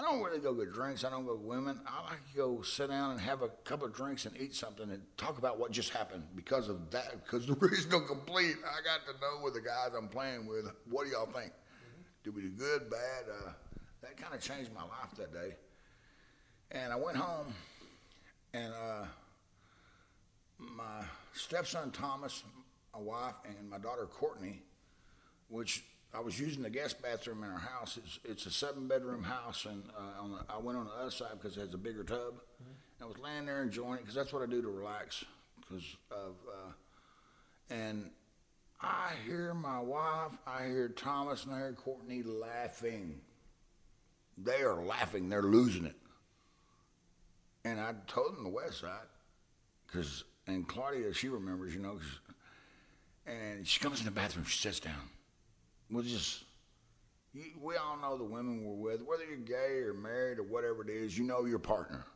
I don't really go get drinks. I don't go with women. I like to go sit down and have a couple of drinks and eat something and talk about what just happened because of that. Because the original complete, I got to know with the guys I'm playing with. What do y'all think? Did we do good, bad? Uh, that kind of changed my life that day. And I went home, and uh, my stepson Thomas, my wife, and my daughter Courtney, which I was using the guest bathroom in our house. It's, it's a seven bedroom house, and uh, on the, I went on the other side because it has a bigger tub. And I was laying there enjoying it because that's what I do to relax. Because of, uh, and I hear my wife, I hear Thomas, and I hear Courtney laughing. They are laughing. They're losing it. And I told them the West Side, because and Claudia, she remembers, you know, 'cause- and she comes in the bathroom, she sits down. We'll just, you, we all know the women we're with, whether you're gay or married or whatever it is, you know your partner.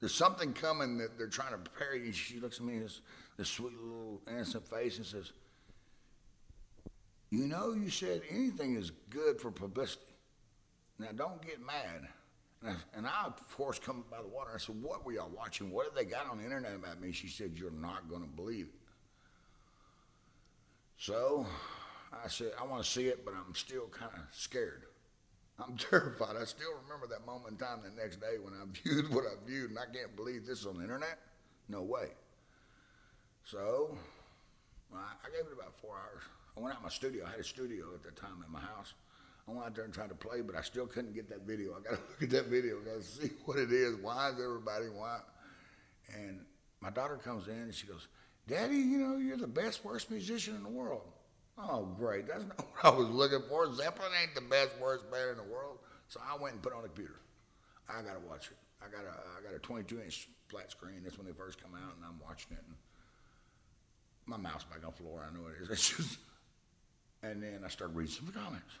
There's something coming that they're trying to prepare you. She looks at me, this, this sweet little innocent face, and says, "You know, you said anything is good for publicity. Now, don't get mad." And I, and I, of course, come by the water. I said, "What were y'all watching? What have they got on the internet about me?" She said, "You're not going to believe it." So I said, "I want to see it, but I'm still kind of scared. I'm terrified. I still remember that moment in time the next day when I viewed what I viewed, and I can't believe this is on the internet. No way." So I I gave it about four hours. I went out my studio. I had a studio at the time in my house. I went out there and tried to play, but I still couldn't get that video. I got to look at that video. I got to see what it is. Why is everybody why? And my daughter comes in and she goes, "Daddy, you know you're the best, worst musician in the world." Oh, great! That's not what I was looking for. Zeppelin ain't the best, worst band in the world. So I went and put on the computer. I got to watch it. I got a I got a 22 inch flat screen. That's when they first come out, and I'm watching it. And my mouse back on the floor. I know it is. It's just, and then I started reading some of the comments.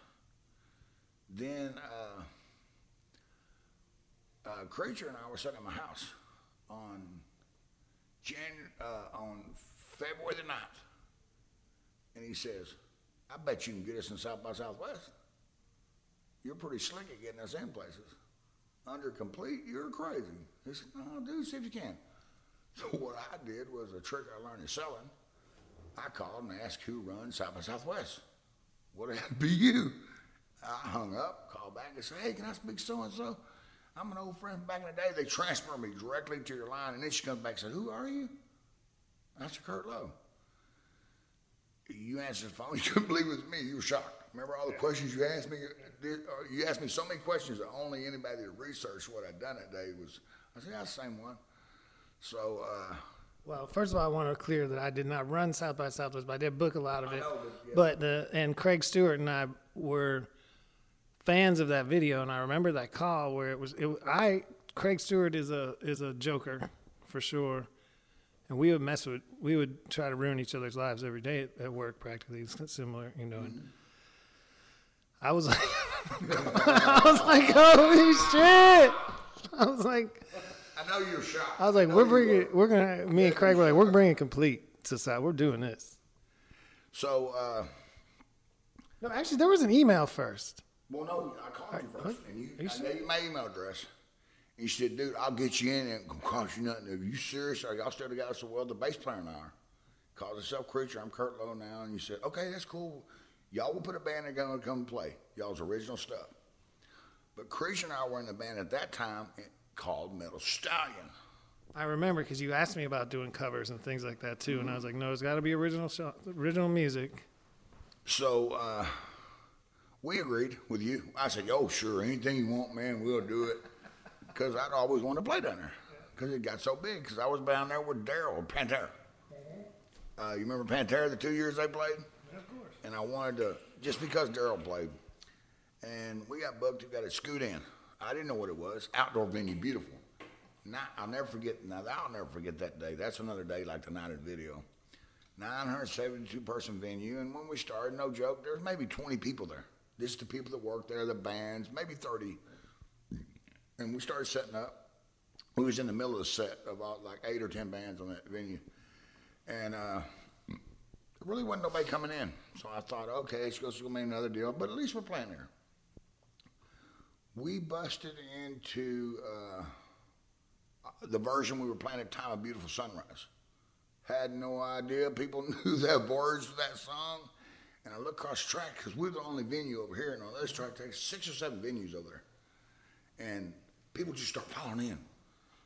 Then uh, uh, Creature and I were sitting at my house on Jan- uh, on February the 9th. And he says, I bet you can get us in South by Southwest. You're pretty slick at getting us in places. Under complete, you're crazy. He said, No, dude, see if you can. So what I did was a trick I learned in selling. I called and asked who runs South by Southwest. Would it be you? I hung up, called back, and said, Hey, can I speak so and so? I'm an old friend back in the day. They transfer me directly to your line, and then she comes back and said, Who are you? That's Kurt Lowe. You answered the phone. You couldn't believe it was me. You were shocked. Remember all the questions you asked me? Uh, You asked me so many questions that only anybody that researched what I'd done that day was. I said, "That's the same one." So uh, Well, first of all, I want to clear that I did not run South by Southwest, but I did book a lot of I it. know, but, yeah. But the and Craig Stewart and I were fans of that video, and I remember that call where it was. It, I Craig Stewart is a is a joker for sure, and we would mess with. We would try to ruin each other's lives every day at, at work. Practically, it's similar, you know. And I was like, I was like, holy shit! I was like. I know you're shocked. I was like, know we're bringing, were. gonna, me and Craig were like, we're bringing complete to side. We're doing this. So, uh, No, actually, there was an email first. well, no, I called you first, and you, you I gave you my email address. You said, "Dude, I'll get you in. It won't cost you nothing. Are you serious? Are y'all still together?" I said, "Well, the bass player and I are. Calls himself Creature. I'm Kurt Lowe now." And you said, "Okay, that's cool. Y'all will put a band together and come play y'all's original stuff." But Creature and I were in a band at that time called Metal Stallion. I remember because you asked me about doing covers and things like that too, and I was like, no, it's got to be original, original music. So uh, we agreed with you. I said, "Oh, sure, anything you want, man, we'll do it." Because I'd always wanted to play down there because it got so big. Because I was down there with Darrell Pantera. Uh, you remember Pantera? The two years they played. Of course. and I wanted to just because Darrell played, and we got booked. We got a Scoot Inn. I didn't know what it was. Outdoor venue, beautiful. Not, I'll never forget. Now I'll never forget that day. That's another day like the night of the video. 972 person venue, and when we started, no joke, there's maybe 20 people there. This is the people that work there, the bands, maybe 30. And we started setting up. We was in the middle of the set about like eight or 10 bands on that venue, and. uh there really wasn't nobody coming in. So I thought, okay, it's going to be another deal, but at least we're playing there. We busted into uh, the version we were playing at Time of Beautiful Sunrise. Had no idea people knew that words to that song. And I look across track because we're the only venue over here, and on this track, there's six or seven venues over there. And people just start falling in.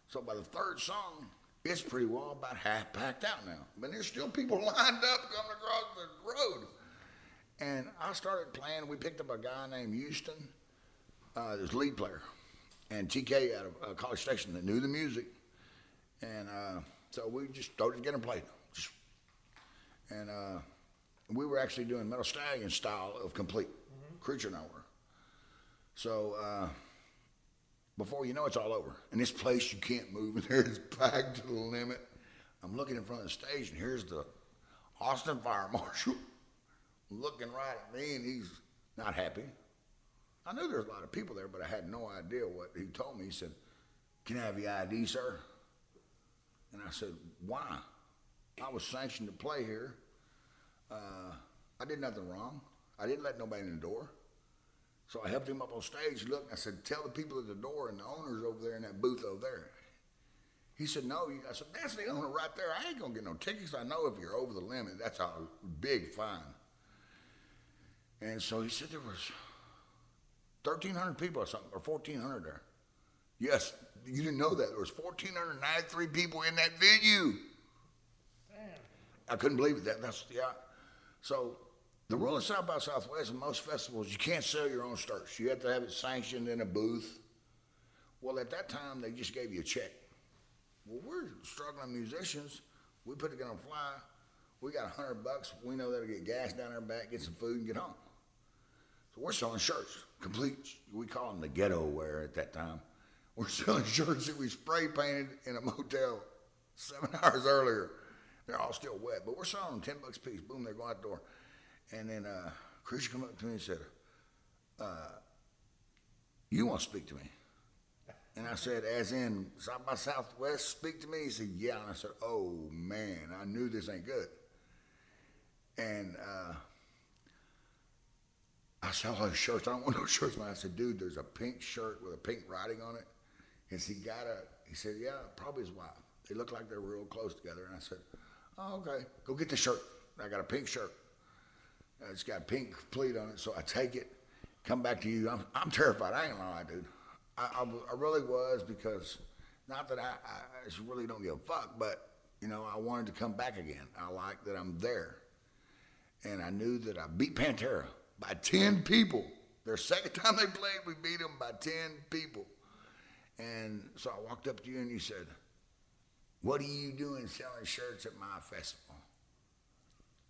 So by the third song, it's pretty well about half packed out now. But there's still people lined up coming across the road. And I started playing. We picked up a guy named Houston, uh, this lead player, and TK out of uh, College Station that knew the music. And uh, so we just started getting played. Just, and uh, we were actually doing Metal Stallion style of complete. Creature and I were. So uh, before you know it's all over. And this place you can't move, and there it's packed to the limit. I'm looking in front of the stage, and here's the Austin Fire Marshal looking right at me, and he's not happy. I knew there was a lot of people there, but I had no idea what he told me. He said, "Can I have your ID, sir?" And I said, "Why? I was sanctioned to play here. Uh, I did nothing wrong. I didn't let nobody in the door." So I helped him up on stage. Look, I said, tell the people at the door and the owners over there in that booth over there. He said, no. I said, that's the owner right there. I ain't going to get no tickets. I know if you're over the limit, that's a big fine. And so he said there was 1,300 people or something, or 1,400 there. Yes, you didn't know that. There was 1,493 people in that venue. Damn. I couldn't believe it. That, that's, yeah. So the rule of South by Southwest and most festivals, you can't sell your own shirts. You have to have it sanctioned in a booth. Well, at that time, they just gave you a check. Well, we're struggling musicians. We put together a fly. We got a hundred bucks. We know that'll get gas down our back, get some food, and get home. So we're selling shirts, complete. We call them the ghetto wear at that time. We're selling shirts that we spray painted in a motel seven hours earlier. They're all still wet, but we're selling them ten bucks a piece. Boom, they're going out the door. And then uh, Chris come up to me and said, uh, "You want to speak to me?" And I said, "As in South by Southwest, speak to me." He said, "Yeah." And I said, "Oh man, I knew this ain't good." And uh, I saw those shirts. I don't want no shirts. Man. I said, "Dude, there's a pink shirt with a pink writing on it." And he got a. He said, "Yeah, probably his wife. They look like they're real close together." And I said, "Oh, okay. Go get the shirt. I got a pink shirt." Uh, it's got pink pleat on it, so I take it, come back to you. I'm, I'm terrified. I ain't lie, dude. I, I, I really was because, not that I, I just really don't give a fuck, but you know, I wanted to come back again. I like that I'm there, and I knew that I beat Pantera by ten people. Their second time they played, we beat them by ten people, and so I walked up to you and you said, "What are you doing selling shirts at my festival?"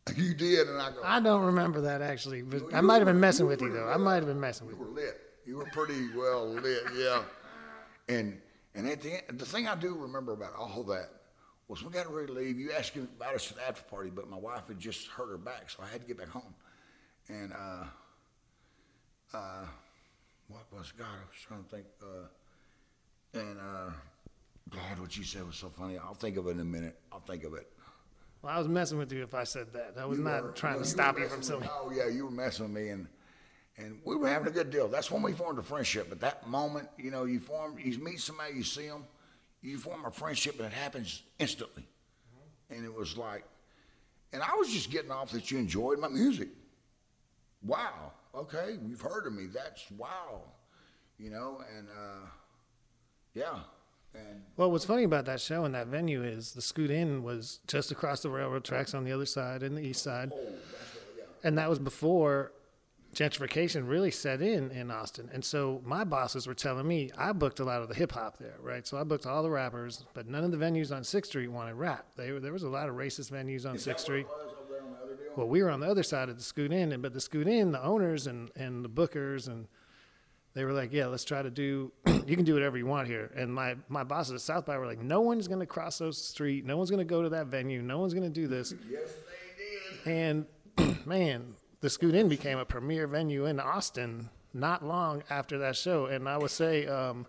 You did, and I go. I don't remember that actually, but You I might have been messing with you though. I might have been messing with You you. were lit. You were pretty well lit, yeah. And and at the end, the thing I do remember about all that was we got ready to leave. You asked me about us at the after party, but my wife had just hurt her back, so I had to get back home. And uh, uh, what was God? I was trying to think. Uh, and uh, God, what you said was so funny. I'll think of it in a minute. I'll think of it. Well, I was messing with you if I said that. I was You not were- trying no, to stop you messing from with- Oh yeah, you were messing with me, and and we were having a good deal. That's when we formed a friendship. At that moment, you know, you form, you meet somebody, you see them, you form a friendship, and it happens instantly. And it was like, and I was just getting off that you enjoyed my music. Wow. Okay, you've heard of me. That's wow. you know, and uh, yeah, and Well, what's funny about that show and that venue is the Scoot Inn was just across the railroad tracks on the other side, in the east side, oh, and that was before gentrification really set in in Austin. And so my bosses were telling me I booked a lot of the hip hop there, right? So I booked all the rappers, but none of the venues on Sixth Street wanted rap. They, there was a lot of racist venues on Sixth Street. was over there on the other deal. Well, we were on the other side of the Scoot Inn, and but the Scoot Inn, the owners and and the bookers and they were like, "Yeah, let's try to do. you can do whatever you want here." And my my bosses at South by were like, "No one's going to cross those street. No one's going to go to that venue. No one's going to do this." yes, they did. And man, the Scoot Inn became a premier venue in Austin not long after that show. And I would say um,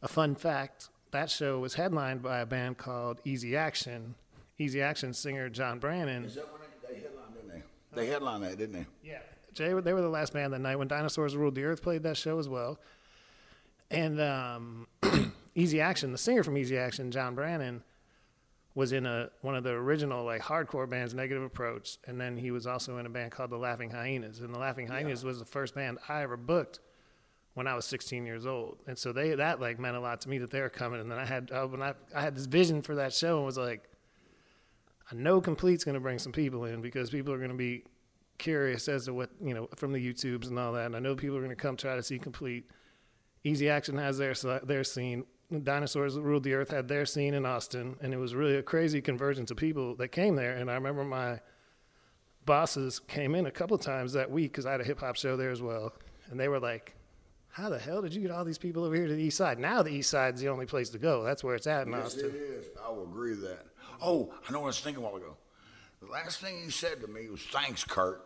a fun fact: that show was headlined by a band called Easy Action. Easy Action singer John Brannon. Is that when they, they headlined, didn't they? They headlined that, didn't they? Yeah. Jay, they were the last band that night when Dinosaurs Ruled the Earth played that show as well. And um, Easy Action, the singer from Easy Action, John Brannon, was in a one of the original like hardcore bands, Negative Approach, and then he was also in a band called the Laughing Hyenas. And the Laughing Hyenas was the first band I ever booked when I was 16 years old. And so they that like meant a lot to me that they were coming. And then I had uh, when I I had this vision for that show and was like, I know Complete's going to bring some people in because people are going to be curious as to what you know from the YouTubes and all that. And I know people are going to come try to see Complete. Easy Action has their their scene. Dinosaurs Ruled the Earth had their scene in Austin, and it was really a crazy convergence of people that came there. And I remember my bosses came in a couple times that week because I had a hip hop show there as well, and they were like, "How the hell did you get all these people over here to the East Side? Now the East Side's the only place to go. That's where it's at in Yes, Austin." it is. I will agree with that. Oh, I know what I was thinking a while ago. The last thing you said to me was thanks, Kurt.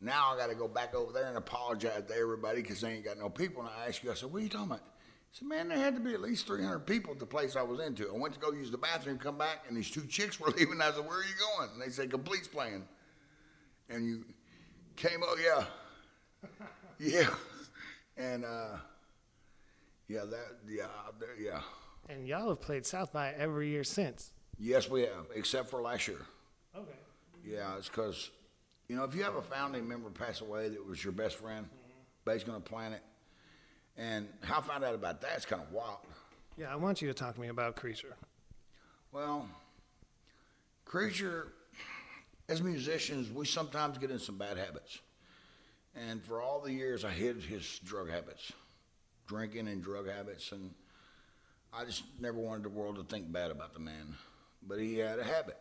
Now I got to go back over there and apologize to everybody because they ain't got no people. And I asked you, I said, what are you talking about? I said, man, there had to be at least 300 people at the place I was into. I went to go use the bathroom, come back, and these two chicks were leaving. I said, where are you going? And they said, Complete's playing. And you came oh, yeah. yeah. And, uh, yeah, that, yeah, yeah. And y'all have played South by every year since. Yes, we have, except for last year. Okay. Yeah, it's because, you know, if you have a founding member pass away that was your best friend, mm-hmm. based on the planet, and how I found out about that is kind of wild. Yeah, I want you to talk to me about Creature. Well, Creature, as musicians, we sometimes get in some bad habits. And for all the years, I hid his drug habits, drinking and drug habits. And I just never wanted the world to think bad about the man. But he had a habit.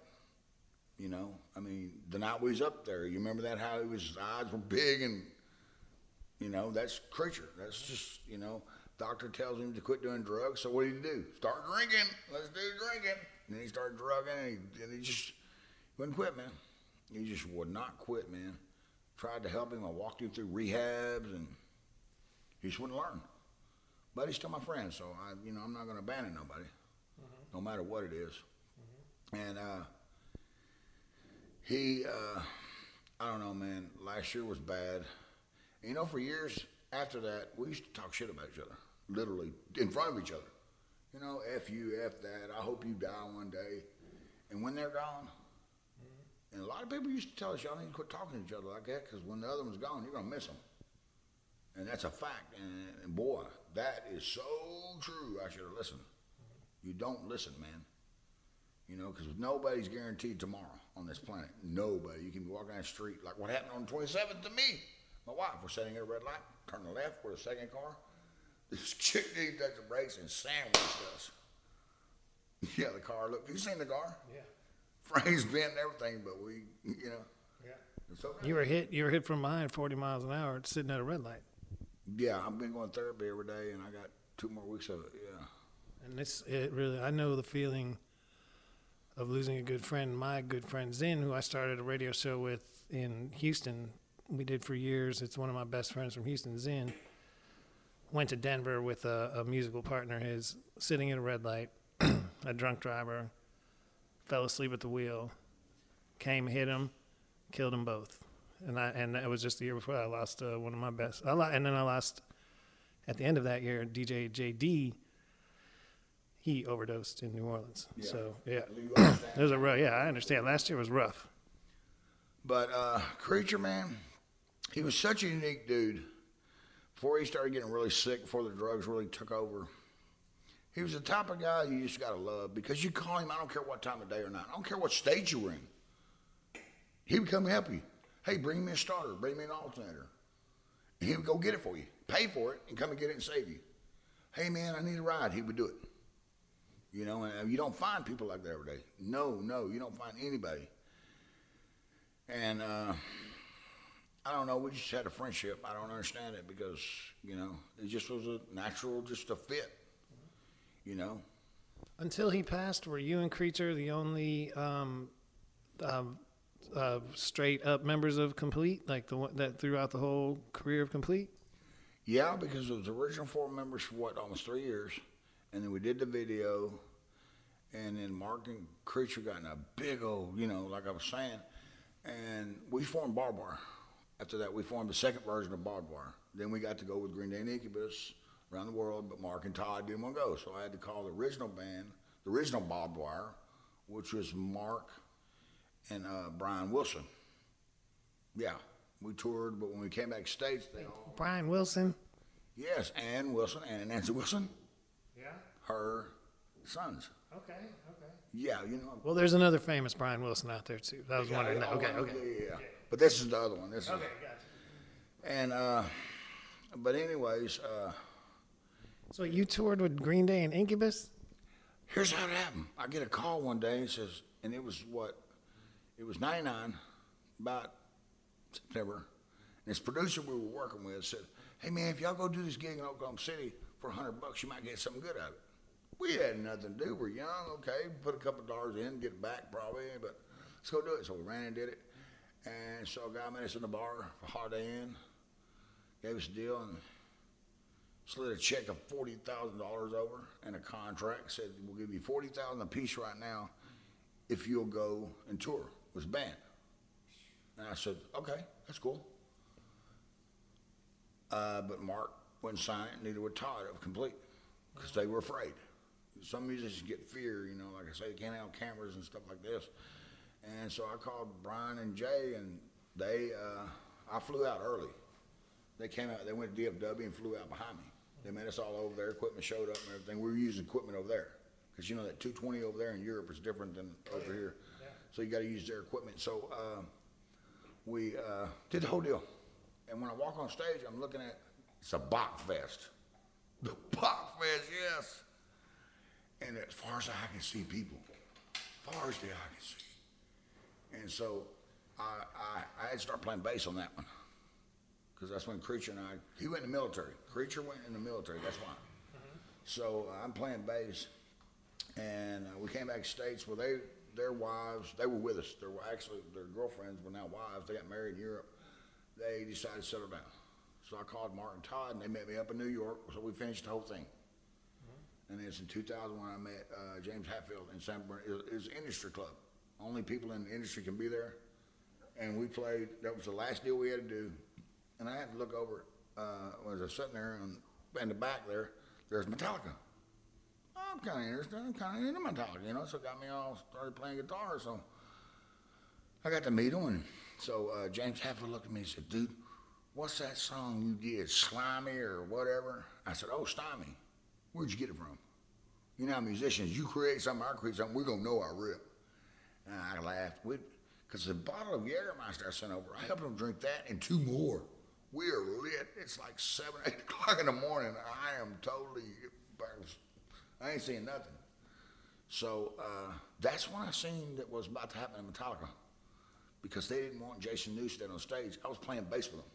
You know, I mean, the night we was up there, you remember that? How he was, his eyes were big and, you know, that's creature. That's just, you know, doctor tells him to quit doing drugs. So what did he do? Start drinking. Let's do drinking. And then he started drugging and he, and he just wouldn't quit, man. He just would not quit, man. Tried to help him. I walked him through rehabs and he just wouldn't learn. But he's still my friend, so I, you know, I'm not going to abandon nobody, no matter what it is. And uh, he, uh, I don't know, man. Last year was bad. You know, for years after that, we used to talk shit about each other, literally in front of each other. You know, f you, f that. I hope you die one day. And when they're gone, and a lot of people used to tell us y'all need to quit talking to each other like that because when the other one's gone, you're gonna miss them. And that's a fact. And, and boy, that is so true. I should have listened. You don't listen, man. You know, because nobody's guaranteed tomorrow on this planet. Nobody. You can be walking down the street like what happened on the 27th to me. My wife was sitting at a red light, turn the left for the second car. This chick didn't touch the brakes and sandwiched us. Yeah, the car. Look, you seen the car? Yeah. Frames bent and everything, but we, you know, Yeah. it's okay. You were hit. You were hit from behind 40 miles an hour, sitting at a red light. Yeah, I've been going to therapy every day, and I got two more weeks of it. Yeah. And it's it really. I know the feeling of losing a good friend. My good friend Zen, who I started a radio show with in Houston, we did for years. It's one of my best friends from Houston. Zen went to Denver with a, a musical partner, his sitting at a red light, a drunk driver, fell asleep at the wheel, came, hit him, killed them both. And I and that was just the year before I lost uh, one of my best. I lo- and then I lost at the end of that year DJ JD. He overdosed in New Orleans. So yeah, understand? it was a rough. Yeah, I understand. Last year was rough. But uh, Creature Man, he was such a unique dude. before he started getting really sick, before the drugs really took over, he was the type of guy you just gotta love because you call him. I don't care what time of day or night. I don't care what stage you were in. He would come help you. Hey, bring me a starter. Bring me an alternator. And he would go get it for you, pay for it, and come and get it and save you. Hey, man, I need a ride. He would do it. You know, and you don't find people like that every day. No, no, you don't find anybody. And uh, I don't know. We just had a friendship. I don't understand it because you know it just was a natural, just a fit. You know, Until he passed, were you and Creature the only um, um, uh, straight up members of Complete, like the one that throughout the whole career of Complete? Yeah, because it was original four members for what, almost three years. And then we did the video. And then Mark and Creature got in a big old, you know, like I was saying. And we formed Wire. After that, we formed the second version of Wire. Then we got to go with Green Day and Incubus around the world, but Mark and Todd didn't want to go. So I had to call the original band, the original Barbed Wire, which was Mark and uh, Brian Wilson. Yeah, we toured, but when we came back States, they all Brian Wilson. Yes, Ann Wilson and Nancy Wilson. Her sons. Okay. Okay. Yeah, you know. Well, there's another famous Brian Wilson out there too. I was wondering that. Oh, Okay. Okay. Yeah, yeah. But this is the other one. This okay, is, gotcha. and uh, but anyways, uh, So you toured with Green Day and Incubus? here's how it happened. I get a call one day. It says, and it was what? It was '99, about September. And this producer we were working with said, "Hey man, if y'all go do this gig in Oklahoma City for hundred bucks, you might get something good out of it." We had nothing to do. We're young, okay. Put a couple dollars in, get it back probably, but let's go do it. So we ran and did it. And so a guy met us in the bar for Holiday Inn, gave us a deal, and slid a check of forty thousand dollars over and a contract. Said we'll give you forty thousand a piece right now if you'll go and tour with the band. And I said, okay, that's cool. Uh, but Mark wouldn't sign it, neither would Todd of Complete, because they were afraid. Some musicians get fear, you know, like I say, they can't have cameras and stuff like this. And so I called Brian and Jay, and they, uh, I flew out early. They came out, they went to DFW and flew out behind me. They met us all over there, equipment showed up and everything. We were using equipment over there. Because you know that 220 over there in Europe is different than over here. Yeah. So you got to use their equipment. So uh, we uh, did the whole deal. And when I walk on stage, I'm looking at it's a Bach Fest. The Bach Fest, yes. And as far as I can see people, far as the eye can see. And so I, I, I had to start playing bass on that one. Because that's when Creature and I, he went in the military. Creature went in the military, that's why. So uh, I'm playing bass. And uh, we came back to States where they, their wives, they were with us. They were actually, their girlfriends were now wives. They got married in Europe. They decided to settle down. So I called Martin Todd, and they met me up in New York. So we finished the whole thing. And it's in 2000 when I met uh, James Hetfield in San Bernardino. It was an industry club. Only people in the industry can be there. And we played, that was the last deal we had to do. And I had to look over, uh, when I was sitting there, in the back there, there's Metallica. I'm kind of interested. I'm kind of into Metallica, you know. So it got me all started playing guitar. So I got to meet him, and so uh, James Hetfield looked at me and said, "Dude, what's that song you did, Slimy or whatever?" I said, "Oh, Slimy. Where'd you get it from?" You know, musicians, you create something, I create something, we're gonna know our rip. And I laughed. Because the bottle of Jägermeister I sent over, I helped them drink that and two more. We are lit. It's like seven, eight o'clock in the morning. I am totally, I ain't seeing nothing. So uh, that's when I seen that was about to happen in Metallica. Because they didn't want Jason Newsted on stage. I was playing bass with them.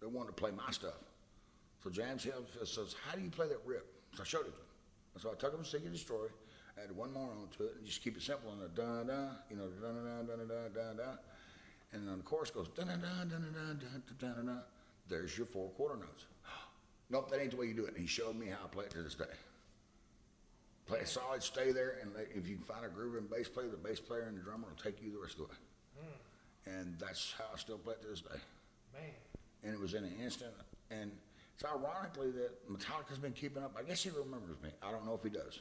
They wanted to play my stuff. So James Hill says, How do you play that rip? So I showed it to him. So I took him to Seek and Destroy, added one more onto it, and just keep it simple and a da da, you know, da da da da da da da. And then the chorus goes da da da da da da da da da. There's your four quarter notes. Nope, that ain't the way you do it. And he showed me how I play it to this day. Play it solid, stay there, and if you can find a groove in bass player, the bass player and the drummer will take you the rest of the way. And that's how I still play it to this day. Man. And it was in an instant. And it's ironically that Metallica's been keeping up. I guess he remembers me. I don't know if he does.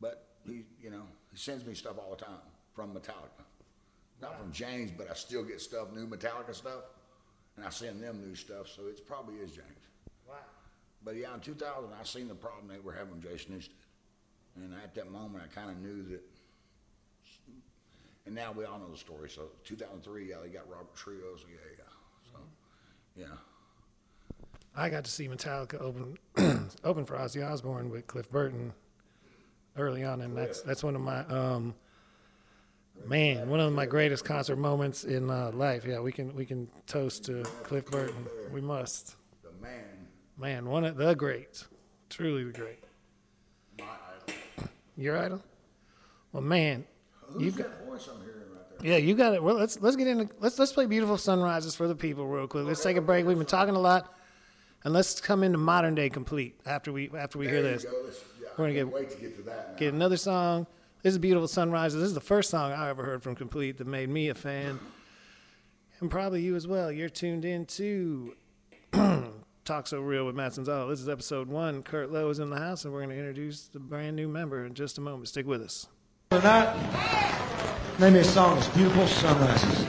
But he, you know, he sends me stuff all the time from Metallica. Not from James, but I still get stuff, new Metallica stuff. And I send them new stuff, so it's probably is James. Wow. But yeah, in 2000, I seen the problem they were having with Jason Newsted. And at that moment, I kind of knew that. And now we all know the story. So 2003, yeah, they got Robert Trujillo. So yeah, yeah. So, mm-hmm. yeah. I got to see Metallica open open for Ozzy Osbourne with Cliff Burton early on, and that's that's one of my um, man, one of my greatest concert moments in uh, life. Yeah, we can we can toast to Cliff Burton. We must. The man, Man, one of the greats, truly the great. my idol. Your idol? Well, man, Who's you've got that voice I'm hearing right there? yeah, you got it. Well, let's let's get into let's let's play "Beautiful Sunrises" for the people real quick. Let's take a break. We've been talking a lot, and let's come into modern day complete after we after we hear There you this. go. Yeah, We're gonna get- wait to get to that. Now. Get another song. This is "Beautiful Sunrises." This is the first song I ever heard from Complete that made me a fan, and probably you as well. You're tuned in to Talk So Real with Matt Sanzalo. This is episode one. Kurt Lowe is in the house, and we're going to introduce the brand new member in just a moment. Stick with us. Tonight, name me a song. It's Beautiful Sunrises.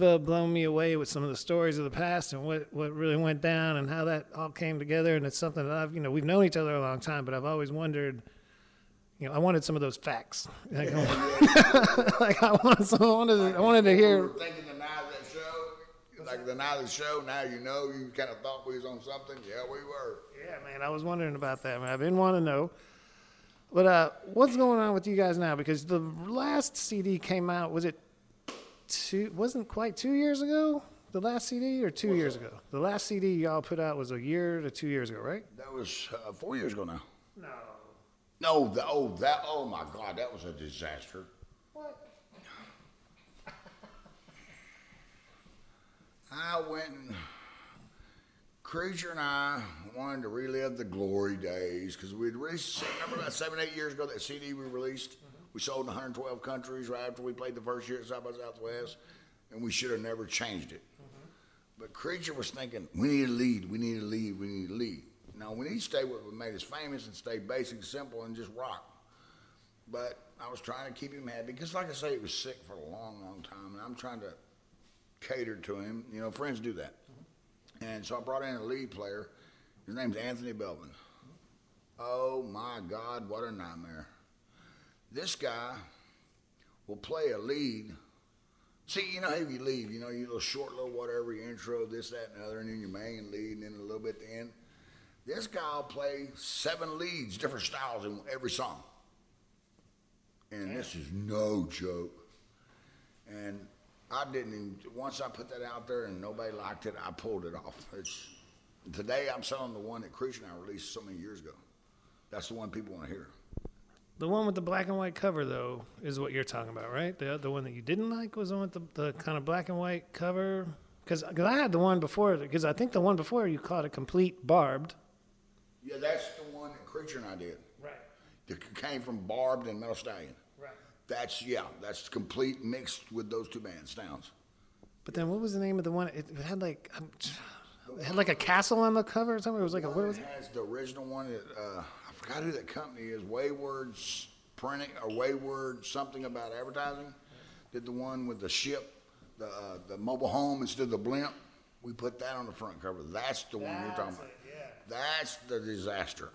You've uh, blown me away with some of the stories of the past and what, what really went down and how that all came together. And it's something that I've, you know, we've known each other a long time, but I've always wondered, you know, I wanted some of those facts. Like, I, like I wanted some, I wanted, to, I wanted to hear. thinking the night of that show, like the night of the show. Now you know. You kind of thought we was on something. Yeah, we were. Yeah, man, I was wondering about that, man. I've been wanting to know. But uh, what's going on with you guys now? Because the last CD came out, was it two? Wasn't quite two years ago. The last CD, or two years ago? The last CD y'all put out was a year to two years ago, right? That was uh, four years ago now. No. No, the, oh that oh my God, that was a disaster. What? I went and Creature and I wanted to relive the glory days because we'd released, remember about seven, eight years ago that CD we released? We sold in 112 countries right after we played the first year at South by Southwest, and we should have never changed it. Mm-hmm. But Creature was thinking, we need a lead, we need a lead, we need a lead. Now, we need to stay with what made us famous and stay basic, simple, and just rock. But I was trying to keep him happy because, like I say, he was sick for a long, long time, and I'm trying to cater to him. You know, friends do that. Mm-hmm. And so I brought in a lead player. His name's Anthony Belvin. Mm-hmm. Oh my God, what a nightmare. This guy will play a lead See, you know how you leave, you know, your little short little whatever, your intro, this, that, and the other, and then your main lead, and then a little bit at the end. This guy will play seven leads, different styles in every song. And this is no joke. And I didn't even, once I put that out there and nobody liked it, I pulled it off. It's, today I'm selling the one that and I released so many years ago. That's the one people want to hear. The one with the black and white cover, though, is what you're talking about, right? The the one that you didn't like was the one with the, the kind of black and white cover. Because I had the one before, because I think the one before you called it complete barbed. Yeah, that's the one that Creature and I did. Right. That came from Barbed and Metal Stallion. Right. That's, yeah, that's complete mixed with those two bands, sounds. But then what was the name of the one? It had like um, it had like a castle on the cover or something. It was like a what was it? has the original one that uh, forgot who that company is. Wayward Printing or Wayward something about advertising. Did the one with the ship, the uh, the mobile home instead of the blimp. We put that on the front cover. That's the one you're talking about. That's the disaster.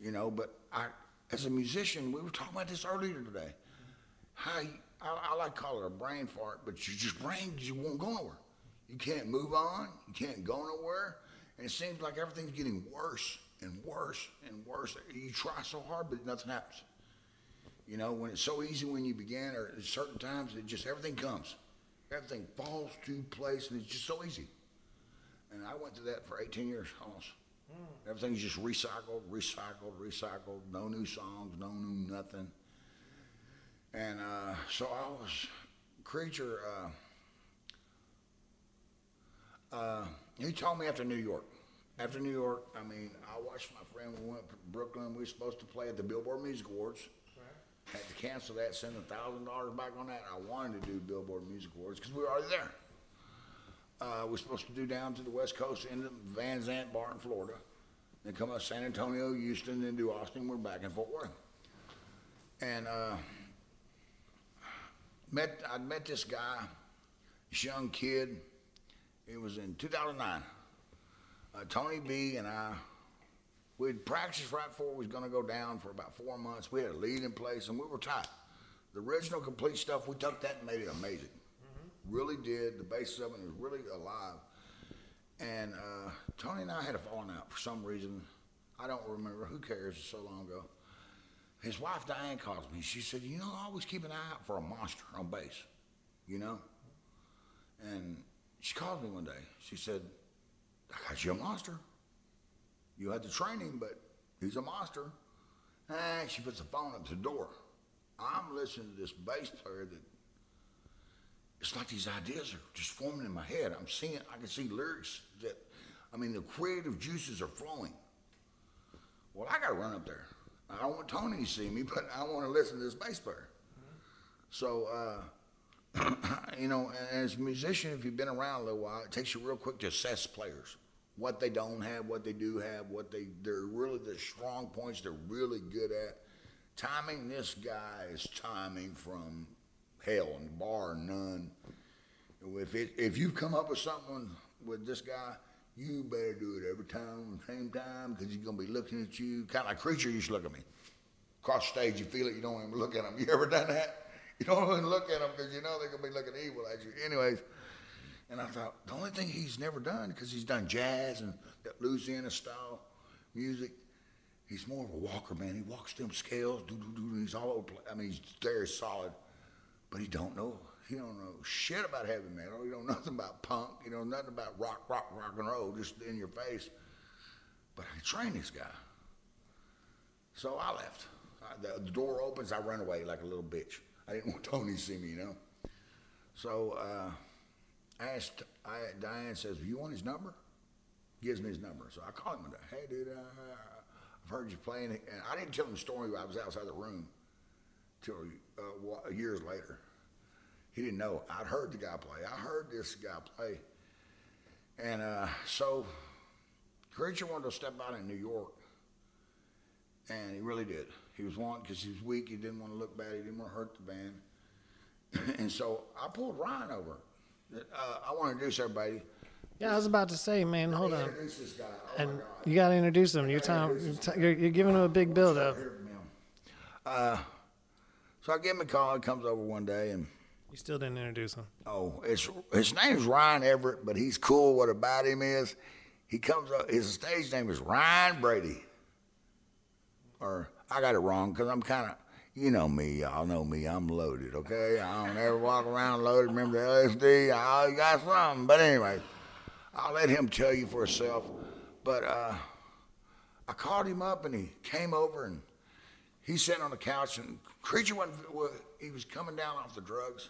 You know, but I, as a musician, we were talking about this earlier today. How you, I, I like to call it a brain fart, but you just brain you won't go nowhere. You can't move on. You can't go nowhere, and it seems like everything's getting worse and worse and worse. You try so hard, but nothing happens. You know, when it's so easy when you begin, or at certain times, it just everything comes, everything falls to place, and it's just so easy. And I went through that for 18 years almost. Everything's just recycled, recycled, recycled. No new songs, no new nothing. And uh, so I was creature. Uh, uh, he told me after New York. After New York, I mean, I watched my friend. We went to Brooklyn. We were supposed to play at the Billboard Music Awards. Had to cancel that, send a thousand dollars back on that. I wanted to do Billboard Music Awards because we were already there. Uh, we're supposed to do down to the West Coast in the Van Zant Bar in Florida. Then come up San Antonio, Houston, then do Austin. We're back in Fort Worth. And uh, met I met this guy, this young kid. It was in 2009. Uh, Tony B and I, we'd practiced right before we was going to go down for about four months. We had a lead in place, and we were tight. The original complete stuff, we took that and made it amazing. Really did. The basis of it was really alive. And uh, Tony and I had a falling out for some reason. I don't remember. Who cares? It's so long ago. His wife Diane calls me. She said, "You know, I always keep an eye out for a monster on bass. You know." And she called me one day. She said, "I got a monster. You had the training, but he's a monster." And she puts the phone up to the door. I'm listening to this bass player that it's like these ideas are just forming in my head. I'm seeing, I can see lyrics that, I mean, the creative juices are flowing. Well, I got to run up there. I don't want Tony to see me, but I want to listen to this bass player. So, uh, you know, as a musician, if you've been around a little while, it takes you real quick to assess players. What they don't have, what they do have, what they, they're really the strong points they're really good at. Timing, this guy is timing from hell and bar none. If it, if you've come up with something with this guy, you better do it every time, same time, because he's gonna be looking at you, kind of like creature used to look at me. Across stage, you feel it, you don't even look at him. You ever done that? You don't even look at them because you know they're gonna be looking evil at you. Anyways, and I thought the only thing he's never done because he's done jazz and that Louisiana style music. He's more of a walker, man. He walks them scales, do do do. He's all over. I mean, he's very solid but he don't know. He don't know shit about heavy metal. He don't know nothing about punk. He know nothing about rock, rock, rock and roll, just in your face. But I trained this guy. So I left. I, the, the door opens, I run away like a little bitch. I didn't want Tony to see me, you know. So uh, asked, I, Diane says, you want his number? Gives me his number. So I call him day. Hey, dude, uh, I've heard you playing. And I didn't tell him the story. I was outside the room till uh, years later. He didn't know. I'd heard the guy play. I heard this guy play. And uh, so, Creature wanted to step out in New York. And he really did. He was wanting, because he was weak, he didn't want to look bad, he didn't want to hurt the band. and so I pulled Ryan over. Uh, I want to introduce everybody. Yeah, I was about to say, man, hold on. Introduce this guy. Oh And my God. you got to introduce him. You're, time, you're, t- you're, you're giving him a big build up. Hear from him. Uh, so I give him a call. He comes over one day, and You still didn't introduce him. Oh, it's his name's Ryan Everett, but he's cool. What about him is he comes up. His stage name is Ryan Brady. Or I got it wrong because I'm kind of, you know me, y'all know me. I'm loaded, okay? I don't ever walk around loaded. Remember the LSD? I always got something. But anyway, I'll let him tell you for himself. But uh, I called him up and he came over and he sat on the couch and Creature wasn't, wa- he was coming down off the drugs.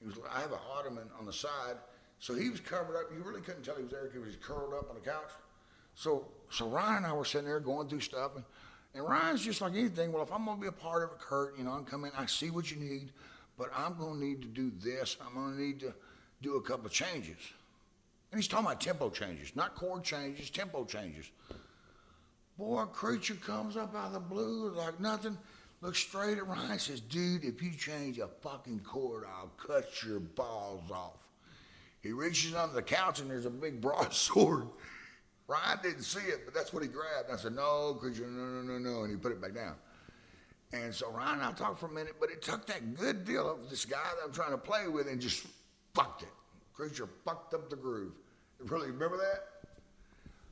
He was, I have an ottoman on the side, so he was covered up. You really couldn't tell he was there because he was curled up on the couch. So, so Ryan and I were sitting there going through stuff, and, and Ryan's just like anything. Well, if I'm gonna be a part of it, Kurt, you know, I'm coming. I see what you need, but I'm gonna need to do this. I'm gonna need to do a couple changes. And he's talking about tempo changes, not chord changes, tempo changes. Boy, a creature comes up out of the blue like nothing. Looks straight at Ryan says, Dude, if you change a fucking chord, I'll cut your balls off. He reaches under the couch and there's a big broadsword. Ryan didn't see it, but that's what he grabbed. I said, No, creature, no, no, no, no. And he put it back down. And so Ryan and I talked for a minute, but it took that good deal of this guy that I'm trying to play with and just fucked it. Creature fucked up the groove. Really, remember that?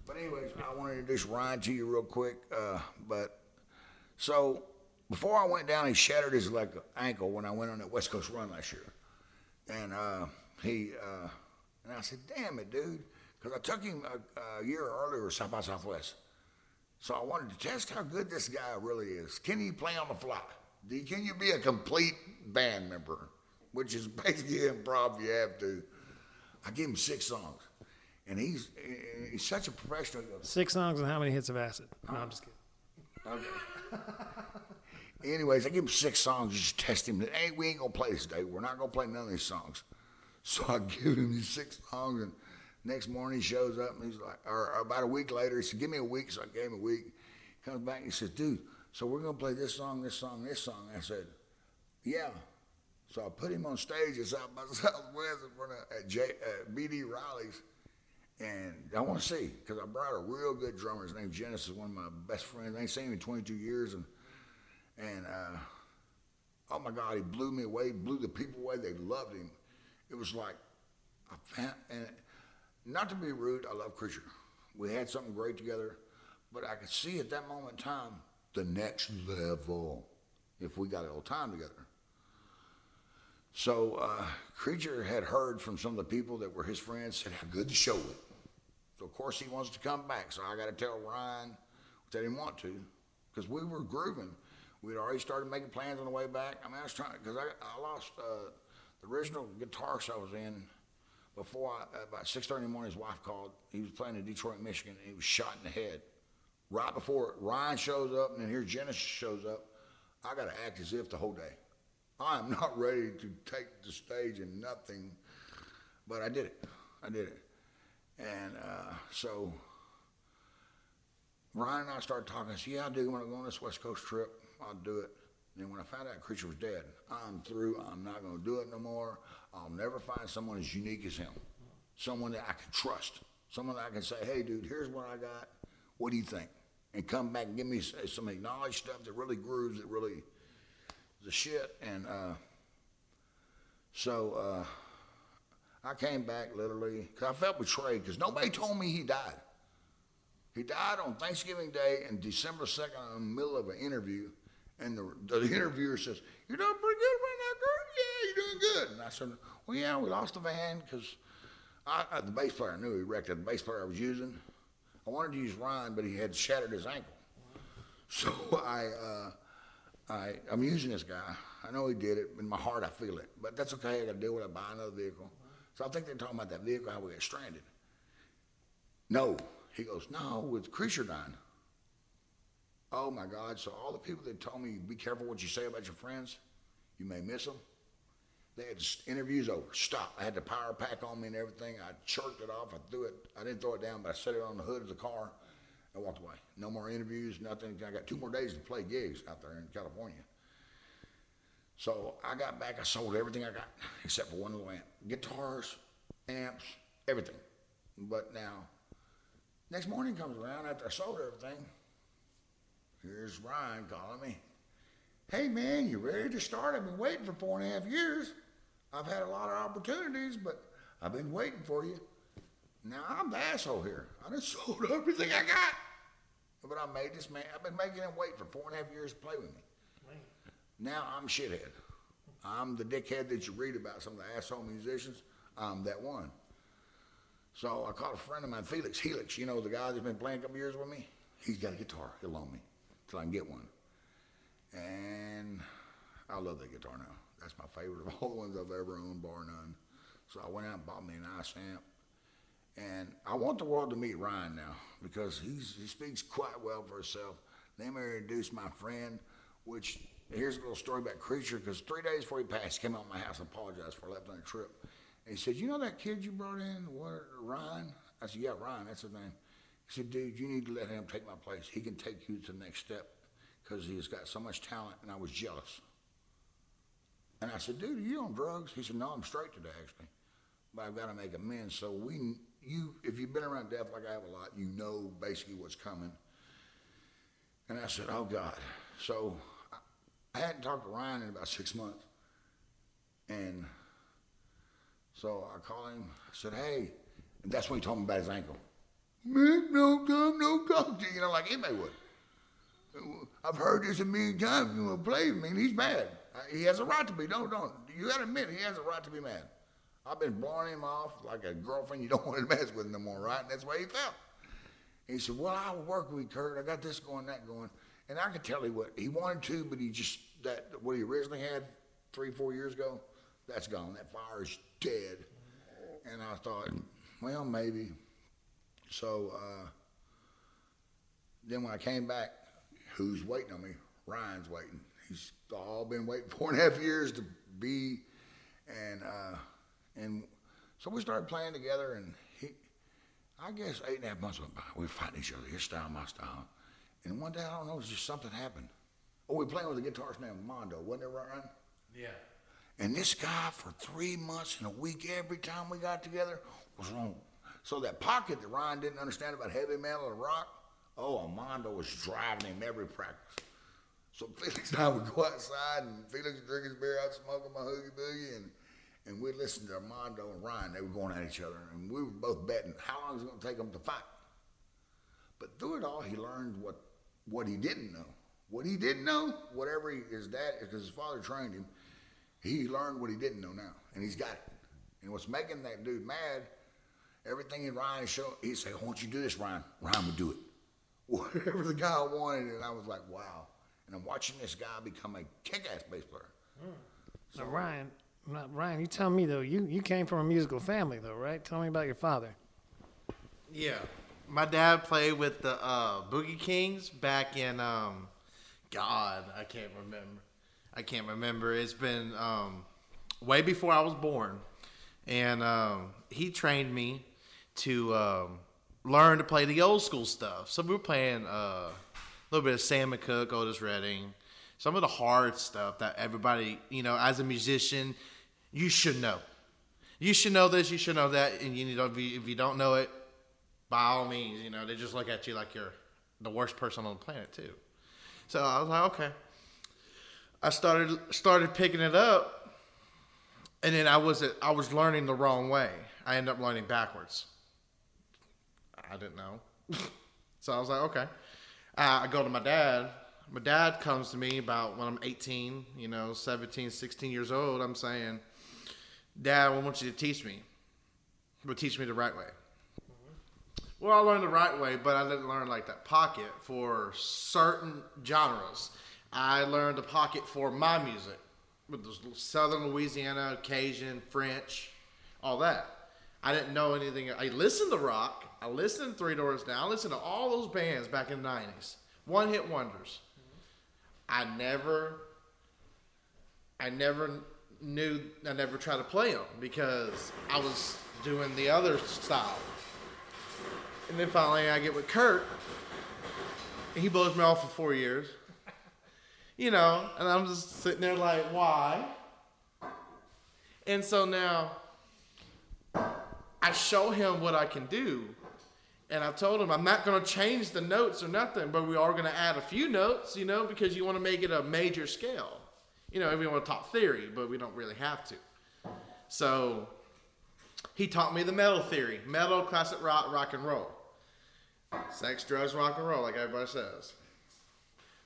But anyways, I want to introduce Ryan to you real quick. Uh, but so before I went down, he shattered his like ankle when I went on that West Coast run last year, and uh, he uh, and I said, "Damn it, dude," because I took him a, a year earlier South by Southwest. So I wanted to test how good this guy really is. Can he play on the fly? Can you be a complete band member, which is basically improv? You have to. I gave him six songs, and he's he's such a professional. Six songs and how many hits of acid? No, I'm just kidding. Okay. Anyways, I give him six songs just to test him. Hey, we ain't gonna play this day. We're not gonna play none of these songs. So I give him these six songs, and next morning he shows up and he's like, or about a week later, he said, "Give me a week." So I gave him a week. He comes back and he says, "Dude, so we're gonna play this song, this song, this song." I said, "Yeah." So I put him on stage at South by Southwest in front of at J, BD Riley's. And I want to see because I brought a real good drummer. His name's Genesis, one of my best friends. I ain't seen him in 22 years, and and uh, oh my God, he blew me away. Blew the people away. They loved him. It was like I found, and not to be rude, I love Creature. We had something great together, but I could see at that moment in time the next level if we got a little time together. So uh, Creature had heard from some of the people that were his friends said how good the show was. So of course he wants to come back. So I got to tell Ryan, which I didn't want to, because we were grooving. We'd already started making plans on the way back. I mean, I was trying because I, I lost uh, the original guitarist I was in before I, about six thirty in the morning. His wife called. He was playing in Detroit, Michigan, and he was shot in the head. Right before Ryan shows up, and then here Genesis shows up, I got to act as if the whole day. I am not ready to take the stage and nothing, but I did it. I did it. And uh, so Ryan and I started talking. I said, Yeah, I do want to go on this West Coast trip. I'll do it. And then when I found out Creature was dead, I'm through. I'm not going to do it no more. I'll never find someone as unique as him. Someone that I can trust. Someone that I can say, Hey, dude, here's what I got. What do you think? And come back and give me some acknowledged stuff that really grooves, that really the shit. And uh, so uh, I came back literally because I felt betrayed because nobody told me he died. He died on Thanksgiving Day and December 2nd in the middle of an interview. And the, the interviewer says, You're doing pretty good right now, Kurt. Yeah, you're doing good. And I said, Well, yeah, we lost the van because the bass player knew he wrecked it. The bass player I was using, I wanted to use Ryan, but he had shattered his ankle. So I, uh, I, I'm using this guy. I know he did it. In my heart, I feel it. But that's okay. I got to deal with it. Buy another vehicle. So I think they're talking about that vehicle, how we got stranded. No. He goes, no, with dying. Oh my God. So all the people that told me, be careful what you say about your friends, you may miss them. They had interviews over. Stop. I had the power pack on me and everything. I chirked it off. I threw it. I didn't throw it down, but I set it on the hood of the car. I walked away. No more interviews, nothing. I got two more days to play gigs out there in California. So I got back. I sold everything I got except for one little amp, guitars, amps, everything. But now, next morning comes around after I sold everything. Here's Ryan calling me. Hey man, you ready to start? I've been waiting for four and a half years. I've had a lot of opportunities, but I've been waiting for you. Now I'm the asshole here. I just sold everything I got. But I made this man, I've been making him wait for four and a half years to play with me. Now I'm shithead. I'm the dickhead that you read about, some of the asshole musicians. I'm that one. So I called a friend of mine, Felix Helix. You know the guy that's been playing a couple years with me? He's got a guitar. He'll loan me till I can get one. And I love that guitar now. That's my favorite of all the ones I've ever owned, bar none. So I went out and bought me an ice amp. And I want the world to meet Ryan now because he's, he speaks quite well for himself. Then we introduced my friend, which here's a little story about Creature because three days before he passed, he came out of my house and apologized for left on a trip. And he said, You know that kid you brought in, what, Ryan? I said, Yeah, Ryan, that's his name. He said, Dude, you need to let him take my place. He can take you to the next step because he's got so much talent. And I was jealous. And I said, Dude, are you on drugs? He said, No, I'm straight today, actually. But I've got to make amends. So we, you, if you've been around death like I have a lot, you know basically what's coming. And I said, Oh God. So I, hadn't talked to Ryan in about six months. And so I called him. I said, "Hey," and that's when he told me about his ankle. Man, no come, no come to you, you know, like anybody would. I've heard this a million times. You want to play me, and he's mad. He has a right to be. Don't, don't. You got to admit, he has a right to be mad. I've been blowing him off like a girlfriend you don't want to mess with no more, right? And that's why he felt. He said, "Well, I'll work with you, Kurt. I got this going, that going." And I could tell he what he wanted to, but he just that what he originally had three, four years ago, that's gone. That fire is dead. And I thought, well, maybe. So uh, then when I came back, who's waiting on me? Ryan's waiting. He's all been waiting four and a half years to be, and uh, and so we started playing together, and he, I guess eight and a half months went by. We were fighting each other, his style, my style, and one day I don't know, it was just something happened. Oh, we were playing with a guitarist named Mondo, wasn't it, Ryan? Yeah. And this guy, for three months and a week, every time we got together, was wrong. So that pocket that Ryan didn't understand about heavy metal and rock, oh, Armando was driving him every practice. So Felix and I would go outside, and Felix would drink his beer out, smoking my hoogie boogie, and and we'd listen to Armando and Ryan. They were going at each other, and we were both betting how long it was going to take them to fight. But through it all, he learned what what he didn't know. What he didn't know, whatever he, his dad, because his father trained him, he learned what he didn't know now, and he's got it. And what's making that dude mad, everything in Ryan showed, he'd say, "Why don't you do this, Ryan. Ryan would do it. Whatever the guy wanted, and I was like, wow. And I'm watching this guy become a kick-ass bass player. So Ryan, not- Ryan, you tell me though. You you came from a musical family though, right? Tell me about your father. Yeah. My dad played with the uh, Boogie Kings back in, um, God, I can't remember. I can't remember. It's been um, way before I was born. And um, he trained me to um, learn to play the old school stuff. So we were playing uh, a little bit of Sam McCook, Otis Redding, some of the hard stuff that everybody, you know, as a musician, you should know. You should know this, you should know that, and you need to, if you, if you don't know it, by all means, you know, they just look at you like you're the worst person on the planet too. So I was like, okay. I started started picking it up, and then I was I was learning the wrong way. I ended up learning backwards. I didn't know, so I was like, okay. Uh, I go to my dad. My dad comes to me about when I'm 18, you know, 17, 16 years old. I'm saying, Dad, I want you to teach me, but teach me the right way. Well, I learned the right way, but I didn't learn like that pocket for certain genres. I learned the pocket for my music, with the Southern Louisiana, Cajun, French, all that. I didn't know anything. I listened to rock. I listened to Three Doors Down. I listened to all those bands back in the '90s, one hit wonders. I never, I never knew. I never tried to play them because I was doing the other style. And then finally, I get with Kurt. and He blows me off for four years. You know, and I'm just sitting there like, why? And so now I show him what I can do. And I told him I'm not going to change the notes or nothing, but we are going to add a few notes, you know, because you want to make it a major scale. You know, we want to talk theory, but we don't really have to. So he taught me the metal theory metal, classic rock, rock and roll. Sex, drugs, rock and roll, like everybody says.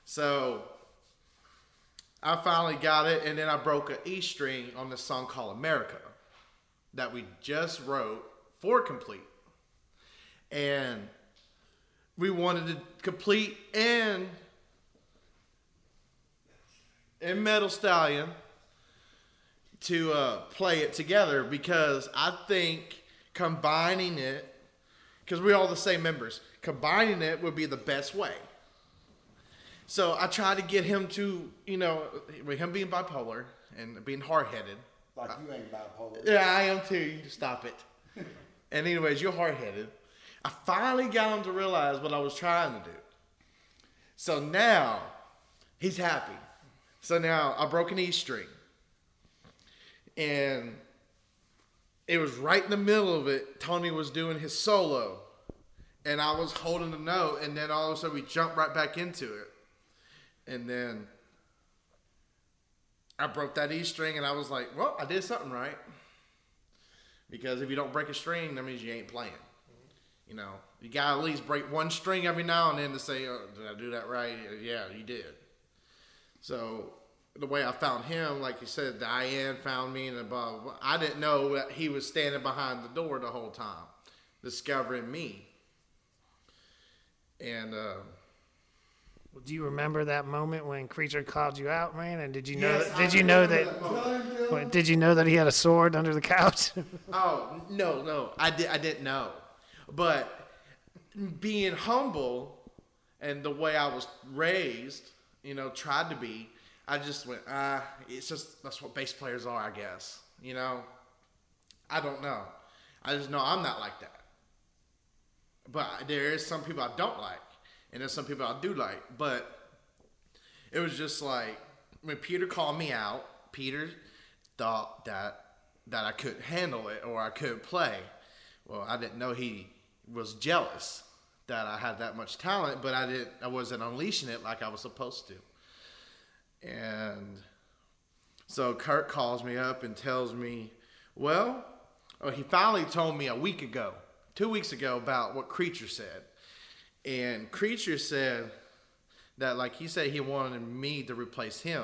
So I finally got it, and then I broke an E string on this song called America that we just wrote for Complete. And we wanted to complete and and Metal Stallion to uh, play it together because I think combining it, because we're all the same members, combining it would be the best way. So I tried to get him to, you know, with him being bipolar and being hard headed. Like you ain't bipolar. Yeah, I am too. You stop it. and anyways, you're hard headed. I finally got him to realize what I was trying to do. So now he's happy. So now I broke an E string. And it was right in the middle of it. Tony was doing his solo. And I was holding the note. And then all of a sudden we jumped right back into it. And then I broke that E string and I was like, well, I did something right. Because if you don't break a string, that means you ain't playing. You know, you gotta at least break one string every now and then to say, oh, did I do that right? Yeah, you did. So the way I found him, like you said, Diane found me and above. I didn't know that he was standing behind the door the whole time, discovering me. And uh, Do you remember that moment when Creature called you out, man? And did you know? Yes, that, I did you know that? that did you know that he had a sword under the couch? Oh no, no, I did. I didn't know, but being humble and the way I was raised, you know, tried to be. I just went, ah, it's just that's what bass players are, I guess. You know, I don't know. I just know I'm not like that. But there is some people I don't like, and there's some people I do like. But it was just like when Peter called me out. Peter thought that that I couldn't handle it or I couldn't play. Well, I didn't know he was jealous that I had that much talent, but I didn't. I wasn't unleashing it like I was supposed to. And so Kurt calls me up and tells me, well, oh, he finally told me a week ago, two weeks ago, about what Creature said. And Creature said that, like, he said he wanted me to replace him,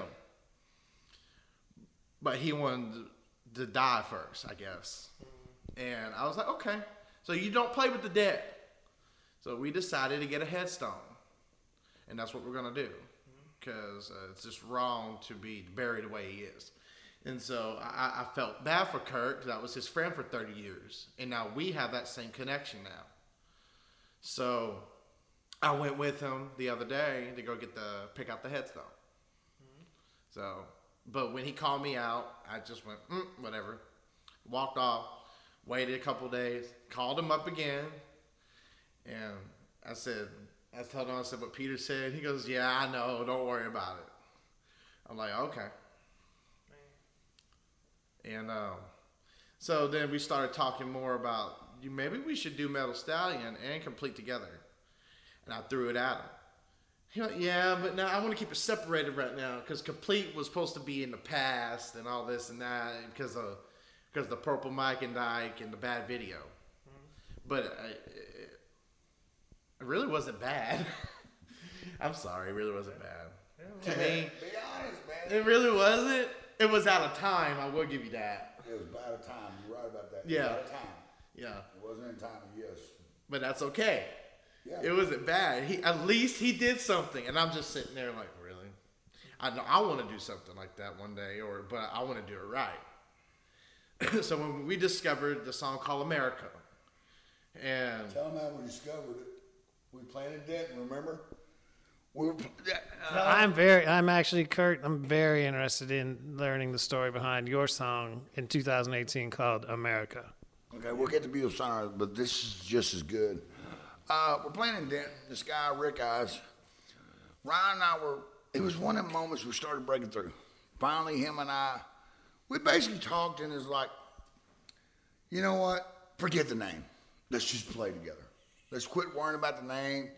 but he wanted to die first, I guess. And I was like, okay, so you don't play with the dead. So we decided to get a headstone. And that's what we're going to do. Because uh, it's just wrong to be buried the way he is. And so I, I felt bad for Kurt that was his friend for 30 years. And now we have that same connection now. So I went with him the other day to go get the pick out the headstone. So, but when he called me out, I just went, mm, whatever. Walked off, waited a couple days, called him up again, and I said, I told him, I said what Peter said. He goes, Yeah, I know, don't worry about it. I'm like, Okay. And um, so then we started talking more about. Maybe we should do Metal Stallion and Complete together. And I threw it at him. He went, yeah, but now I want to keep it separated right now because Complete was supposed to be in the past and all this and that because of because the Purple Mike and Dyke and the bad video. But uh, it, it really wasn't bad. I'm sorry, it really wasn't bad. to me, Be honest, man. it really wasn't. It was out of time. I will give you that. It was out of time. You're right about that. It was Yeah. out of time. Yeah, It wasn't in time. Yes. but that's okay. Yeah. It wasn't bad. He at least he did something, and I'm just sitting there like, really? I know I want to do something like that one day, or but I want to do it right. so when we discovered the song called America, and Tell them how we discovered it. We planted Denton, remember? We were, uh, I'm very, I'm actually Kurt. I'm very interested in learning the story behind your song in 2018 called America. Okay, we'll get to Beautiful song, but this is just as good. Uh, we're playing in Denton. This guy, Rick Eyes, Ryan and I were, it was one of the moments we started breaking through. Finally, him and I, we basically talked and it's like, you know what? Forget the name. Let's just play together. Let's quit worrying about the name.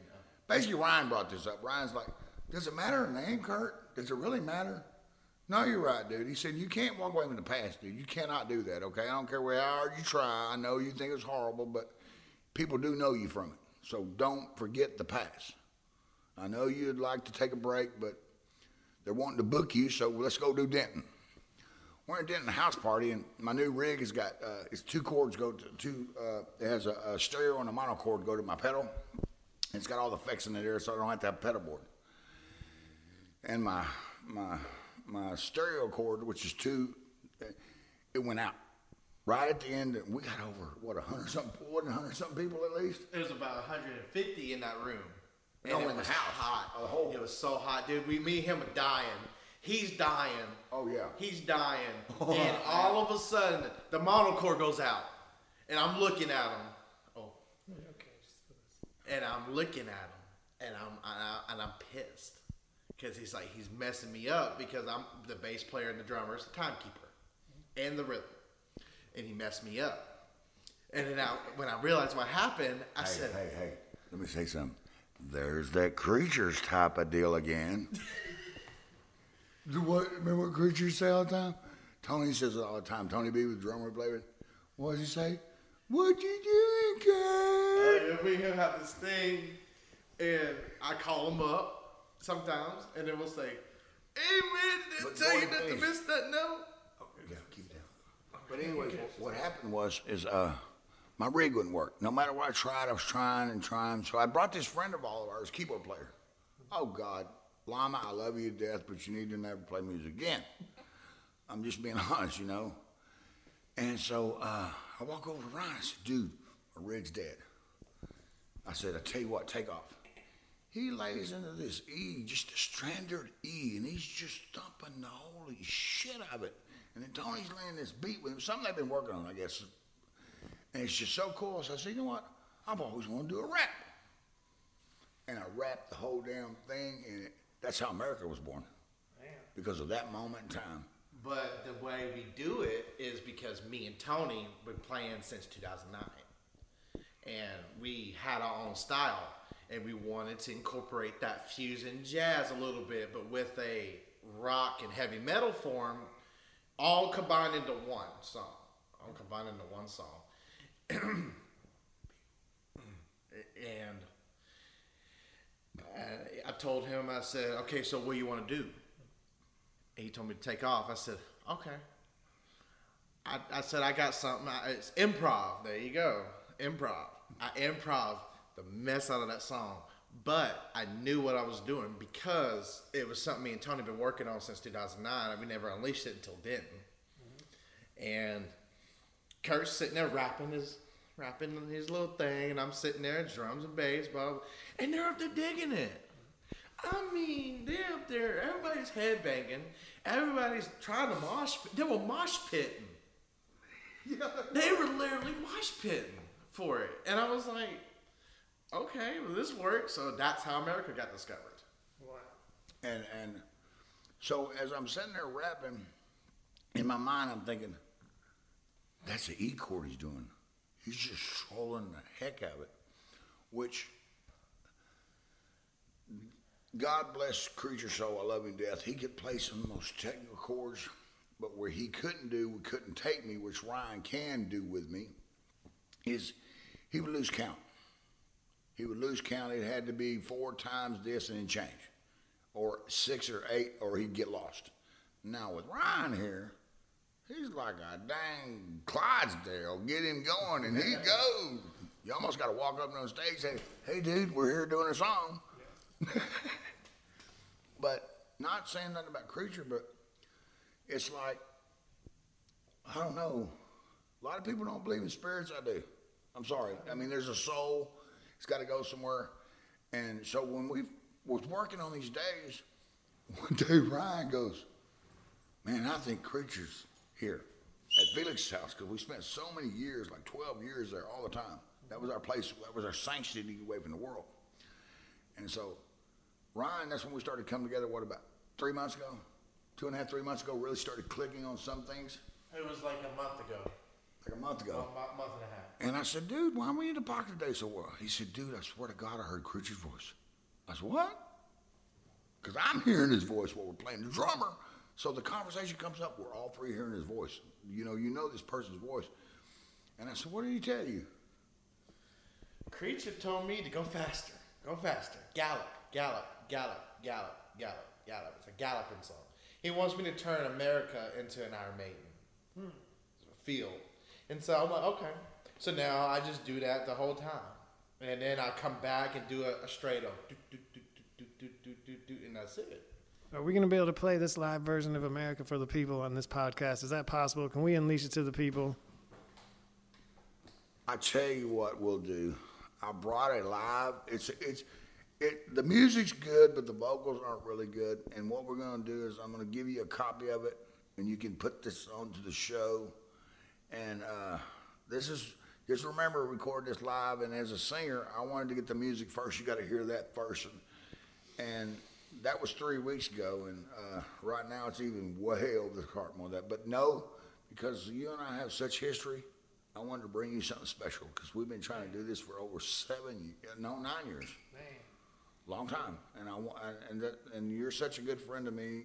Basically, Ryan brought this up. Ryan's like, does it matter a name, Kurt? Does it really matter? No, you're right, dude. He said, You can't walk away from the past, dude. You cannot do that, okay? I don't care where how hard you try. I know you think it's horrible, but people do know you from it. So don't forget the past. I know you'd like to take a break, but they're wanting to book you, so let's go do Denton. We're at Denton house party, and my new rig has got uh, it's two cords go to two. Uh, it has a, a stereo and a mono cord go to my pedal. It's got all the effects in it there, so I don't have to have a pedal board. And my my my stereo cord, which is two, it went out right at the end. We got over what a hundred something, what a hundred something people at least. It was about 150 in that room. No, And in it the was house. hot. The whole- It was so hot, dude. We, me and him are dying. He's dying. Oh, yeah. He's dying. Oh, and all of a sudden, the monocore goes out. And I'm looking at him. Oh. Okay. And I'm looking at him. And I'm, and, I, I'm pissed. Because he's like, he's messing me up because I'm the bass player and the drummer is the timekeeper and the rhythm. And he messed me up. And then I, when I realized what happened, I Hey, said, hey, hey, let me say something. There's that creatures type of deal again. Do what? Remember what creatures say all the time? Tony says it all the time. Tony B with the drummer we play. What does he say? What you doing, Kurt? Uh, we have have this thing, and I call him up sometimes, and then we'll say, "Hey man, did But I tell you boy, not to miss that note?" Yeah, keep it down. But anyway, what happened was is uh, my rig wouldn't work. No matter what I tried, I was trying and trying. So I brought this friend of all of ours, keyboard player. Oh God, Lama, I love you to death, but you need to never play music again. I'm just being honest, you know. And so uh, I walk over to Ryan. I said, "Dude, my rig's dead." I said, "I tell you what, take off." He lays into this E, just a standard E, and he's just thumping the holy shit out of it. And then Tony's laying this beat with him, something they've been working on, I guess. And it's just so cool. So I said, you know what? I've always wanted to do a rap. And I rapped the whole damn thing, and it, that's how America was born. Because of that moment in time. But the way we do it is because me and Tony been playing since 2009, and we had our own style, and we wanted to incorporate that fusion jazz a little bit, but with a rock and heavy metal form, all combined into one song. All combined into one song. and I, I told him, I said, okay, so what do you want to do? And he told me to take off. I said, okay. I, I said, I got something. I, it's improv. There you go. Improv. I improv the mess out of that song. But I knew what I was doing because it was something me and Tony been working on since 2009. and We never unleashed it until Denton. Mm-hmm. And Kurt's sitting there rapping his rapping on his little thing, and I'm sitting there, drums and bass, blah, blah, blah, and they're up there digging it. I mean, they're up there, everybody's headbanging, everybody's trying to mosh. They were mosh pitting. They were literally mosh pitting for it, and I was like, okay, well this works. So that's how America got discovered. Wow. And and so as I'm sitting there rapping, in my mind I'm thinking, that's the E chord he's doing. He's just trolling the heck out of it. Which God bless Creature Soul, I love him to death. He could play some of the most technical chords, but where he couldn't do, we couldn't take me, which Ryan can do with me, is he would lose count. He would lose count. It had to be four times this and then change, or six or eight, or he'd get lost. Now with Ryan here, he's like a dang Clydesdale. Get him going, and he goes. You almost got to walk up on stage and say, "Hey, dude, we're here doing a song." but not saying nothing about creature, but it's like I don't know. A lot of people don't believe in spirits. I do. I'm sorry. I mean, there's a soul. It's got to go somewhere. And so when we was working on these days, one day Ryan goes, "Man, I think creatures here at Felix's house because we spent so many years, like 12 years there all the time. That was our place. That was our sanctity away from the world. And so, Ryan, that's when we started coming together. What about three months ago? Two and a half, three months ago, really started clicking on some things. It was like a month ago, Like a month ago. a month and a half. And I said, dude, why were you in the pocket today so well? He said, dude, I swear to God, I heard Creature's voice. I said, what? Because I'm hearing his voice while we're playing the drummer. So the conversation comes up. We're all three hearing his voice. You know, you know this person's voice. And I said, "What did he tell you?" Creature told me to go faster, go faster, gallop, gallop, gallop, gallop, gallop, gallop. It's a galloping song. He wants me to turn America into an Iron Maiden. Hmm, Feel. And so I'm like, okay. So now I just do that the whole time. And then I come back and do a, a straight up, do, do, do, do, do, do, do, do, and that's it. Are we going to be able to play this live version of America for the people on this podcast? Is that possible? Can we unleash it to the people? I tell you what we'll do. I brought it live. It's it's it. The music's good, but the vocals aren't really good. And what we're gonna do is I'm gonna give you a copy of it, and you can put this onto the show. And uh, this is just remember record this live. And as a singer, I wanted to get the music first. You got to hear that first. And, and that was three weeks ago. And uh, right now it's even way over the cart more than that. But no, because you and I have such history. I wanted to bring you something special because we've been trying to do this for over seven, no, nine years, Man. long time. And I and that, and you're such a good friend to me.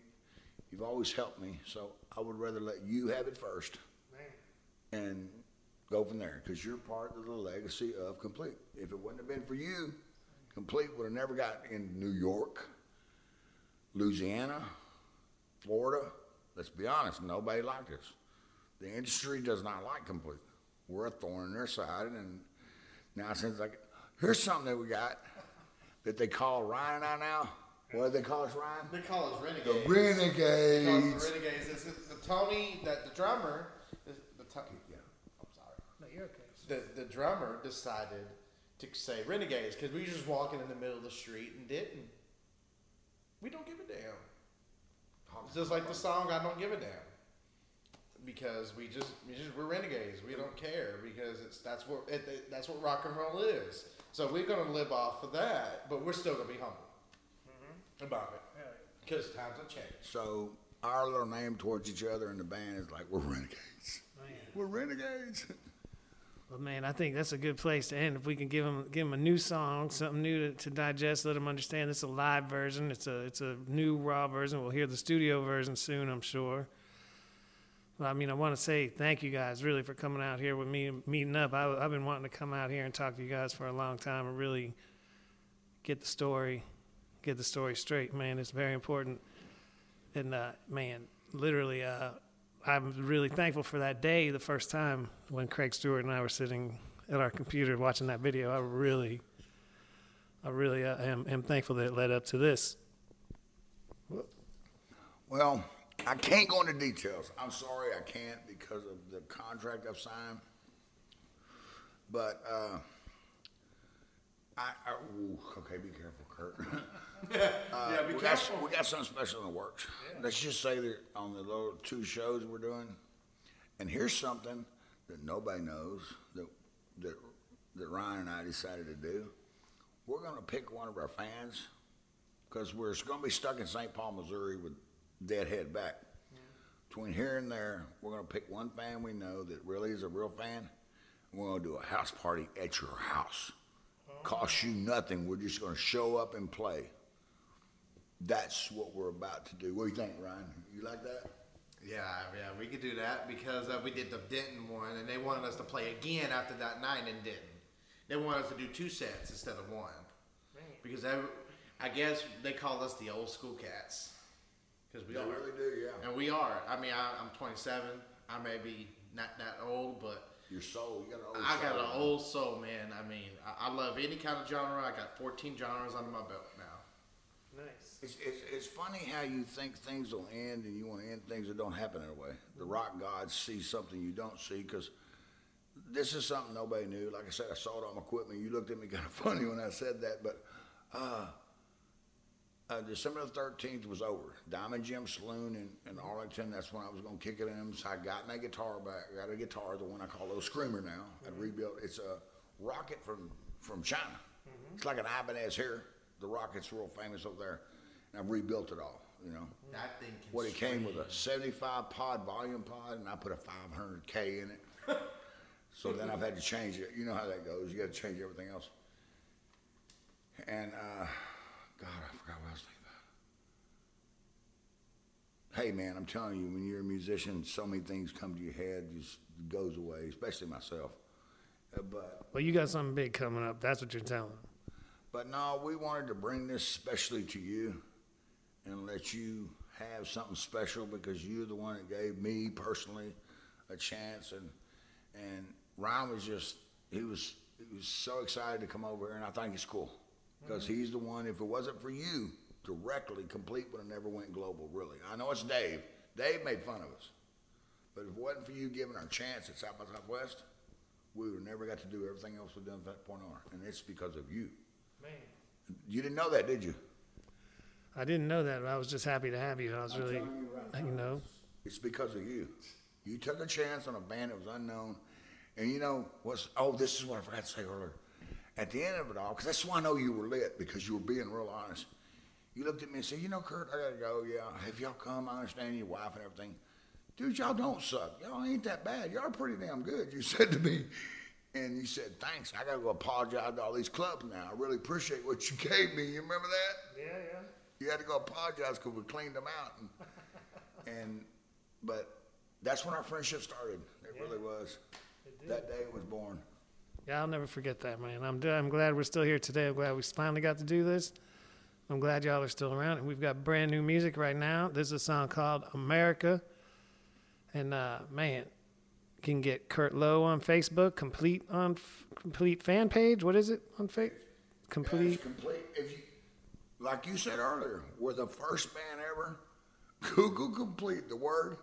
You've always helped me, so I would rather let you have it first, Man. and go from there because you're part of the legacy of Complete. If it wouldn't have been for you, Complete would have never got in New York, Louisiana, Florida. Let's be honest, nobody liked us. The industry does not like Complete. We're a thorn in their side, and now since like, here's something that we got that they call Ryan and I now. What do they call us, Ryan? They call us The renegades. They call Renegades. us the renegades. This is the Tony, that the drummer, the, the Tony, yeah, I'm sorry. No, you're okay. the, the drummer decided to say renegades because we were just walking in the middle of the street and didn't. We don't give a damn. It's just like the song "I Don't Give a Damn," because we just we just we're renegades. We don't care because it's that's what it, it- that's what rock and roll is. So we're gonna live off of that, but we're still gonna be humble mm-hmm. about it because times have changed. So our little name towards each other in the band is like we're renegades. We're renegades. Well, man, I think that's a good place to end. If we can give them give them a new song, something new to, to digest, let them understand it's a live version. It's a it's a new raw version. We'll hear the studio version soon, I'm sure. Well, I mean, I want to say thank you guys really for coming out here with me meeting up. I, I've been wanting to come out here and talk to you guys for a long time and really get the story, get the story straight. Man, it's very important. And uh, man, literally, uh, I'm really thankful for that day, the first time when Craig Stewart and I were sitting at our computer watching that video. I really, I really uh, am, am thankful that it led up to this. Well, I can't go into details. I'm sorry, I can't because of the contract I've signed. But uh, I, I ooh, okay, be careful, Kurt. Uh, yeah, be we careful. Got, we got something special in the works. Let's just say that on the little two shows we're doing, and here's something that nobody knows that that that Ryan and I decided to do. We're going to pick one of our fans because we're going to be stuck in St. Paul, Missouri with Deadhead back. Between here and there, we're going to pick one fan we know that really is a real fan. and We're going to do a house party at your house. Cost you nothing. We're just going to show up and play. That's what we're about to do. What do you think, Ryan? You like that? Yeah, yeah, we could do that because uh, we did the Denton one, and they wanted us to play again after that night in Denton. They wanted us to do two sets instead of one because they, I guess they call us the old school cats because we They are, really do, yeah. and we are. I mean, I, I'm 27. I may be not that old, but Your soul. You got an old I got soul. an old soul, man. I mean, I, I love any kind of genre. I got 14 genres under my belt now. Nice. It's, it's, it's funny how you think things will end and you want to end things that don't happen in a way. The rock gods see something you don't see because this is something nobody knew. Like I said, I saw it on my equipment. You looked at me kind of funny when I said that, but uh, uh, December the 13th was over. Diamond Jim Saloon in, in Arlington, that's when I was going to kick it in. So I got my guitar back. I got a guitar, the one I call Little Screamer now. I rebuilt It's a rocket from, from China. It's like an Ibanez here. The rocket's real famous over there. And I've rebuilt it all, you know. That thing can What it came with a 75 pod volume pod, and I put a 500K in it. so then I've had to change it. You know how that goes. You got to change everything else. And uh, God, I forgot what I was thinking hey man, I'm telling you, when you're a musician, so many things come to your head, just goes away, especially myself. Uh, but Well, you got something big coming up. That's what you're telling. but no, we wanted to bring this specially to you and let you have something special because you're the one that gave me personally a chance. And and Ryan was just he was he was so excited to come over here and I think it's cool. Because mm-hmm. he's the one if it wasn't for you directly complete would have never went global really. I know it's Dave. Dave made fun of us. But if it wasn't for you giving our chance at South by Southwest we would have never got to do everything else we've done from that point on. And it's because of you. Man, you didn't know that did you I didn't know that, but I was just happy to have you. I was really, you know, It's because of you. You took a chance on a band that was unknown, and you know what's? Oh, this is what I forgot to say earlier. At the end of it all, because that's why I know you were lit because you were being real honest. You looked at me and said, "You know, Kurt, I gotta go. Yeah, if y'all come, I understand your wife and everything. Dude, y'all don't suck. Y'all ain't that bad. Y'all are pretty damn good." You said to me, and you said, "Thanks. I gotta go apologize to all these clubs now. I really appreciate what you gave me. You remember that?" yeah. You had to go apologize because we cleaned them out. And, and but that's when our friendship started. It really was. That day it was born. Yeah, I'll never forget that, man. I'm I'm glad we're still here today. I'm glad we finally got to do this. I'm glad y'all are still around, and we've got brand new music right now. This is a song called America, and uh, man, you can get Kurt Lowe on Facebook, complete on f- complete fan page. What is it on Facebook? Complete. complete. If you, like you said earlier, we're the first band ever. Google complete the word.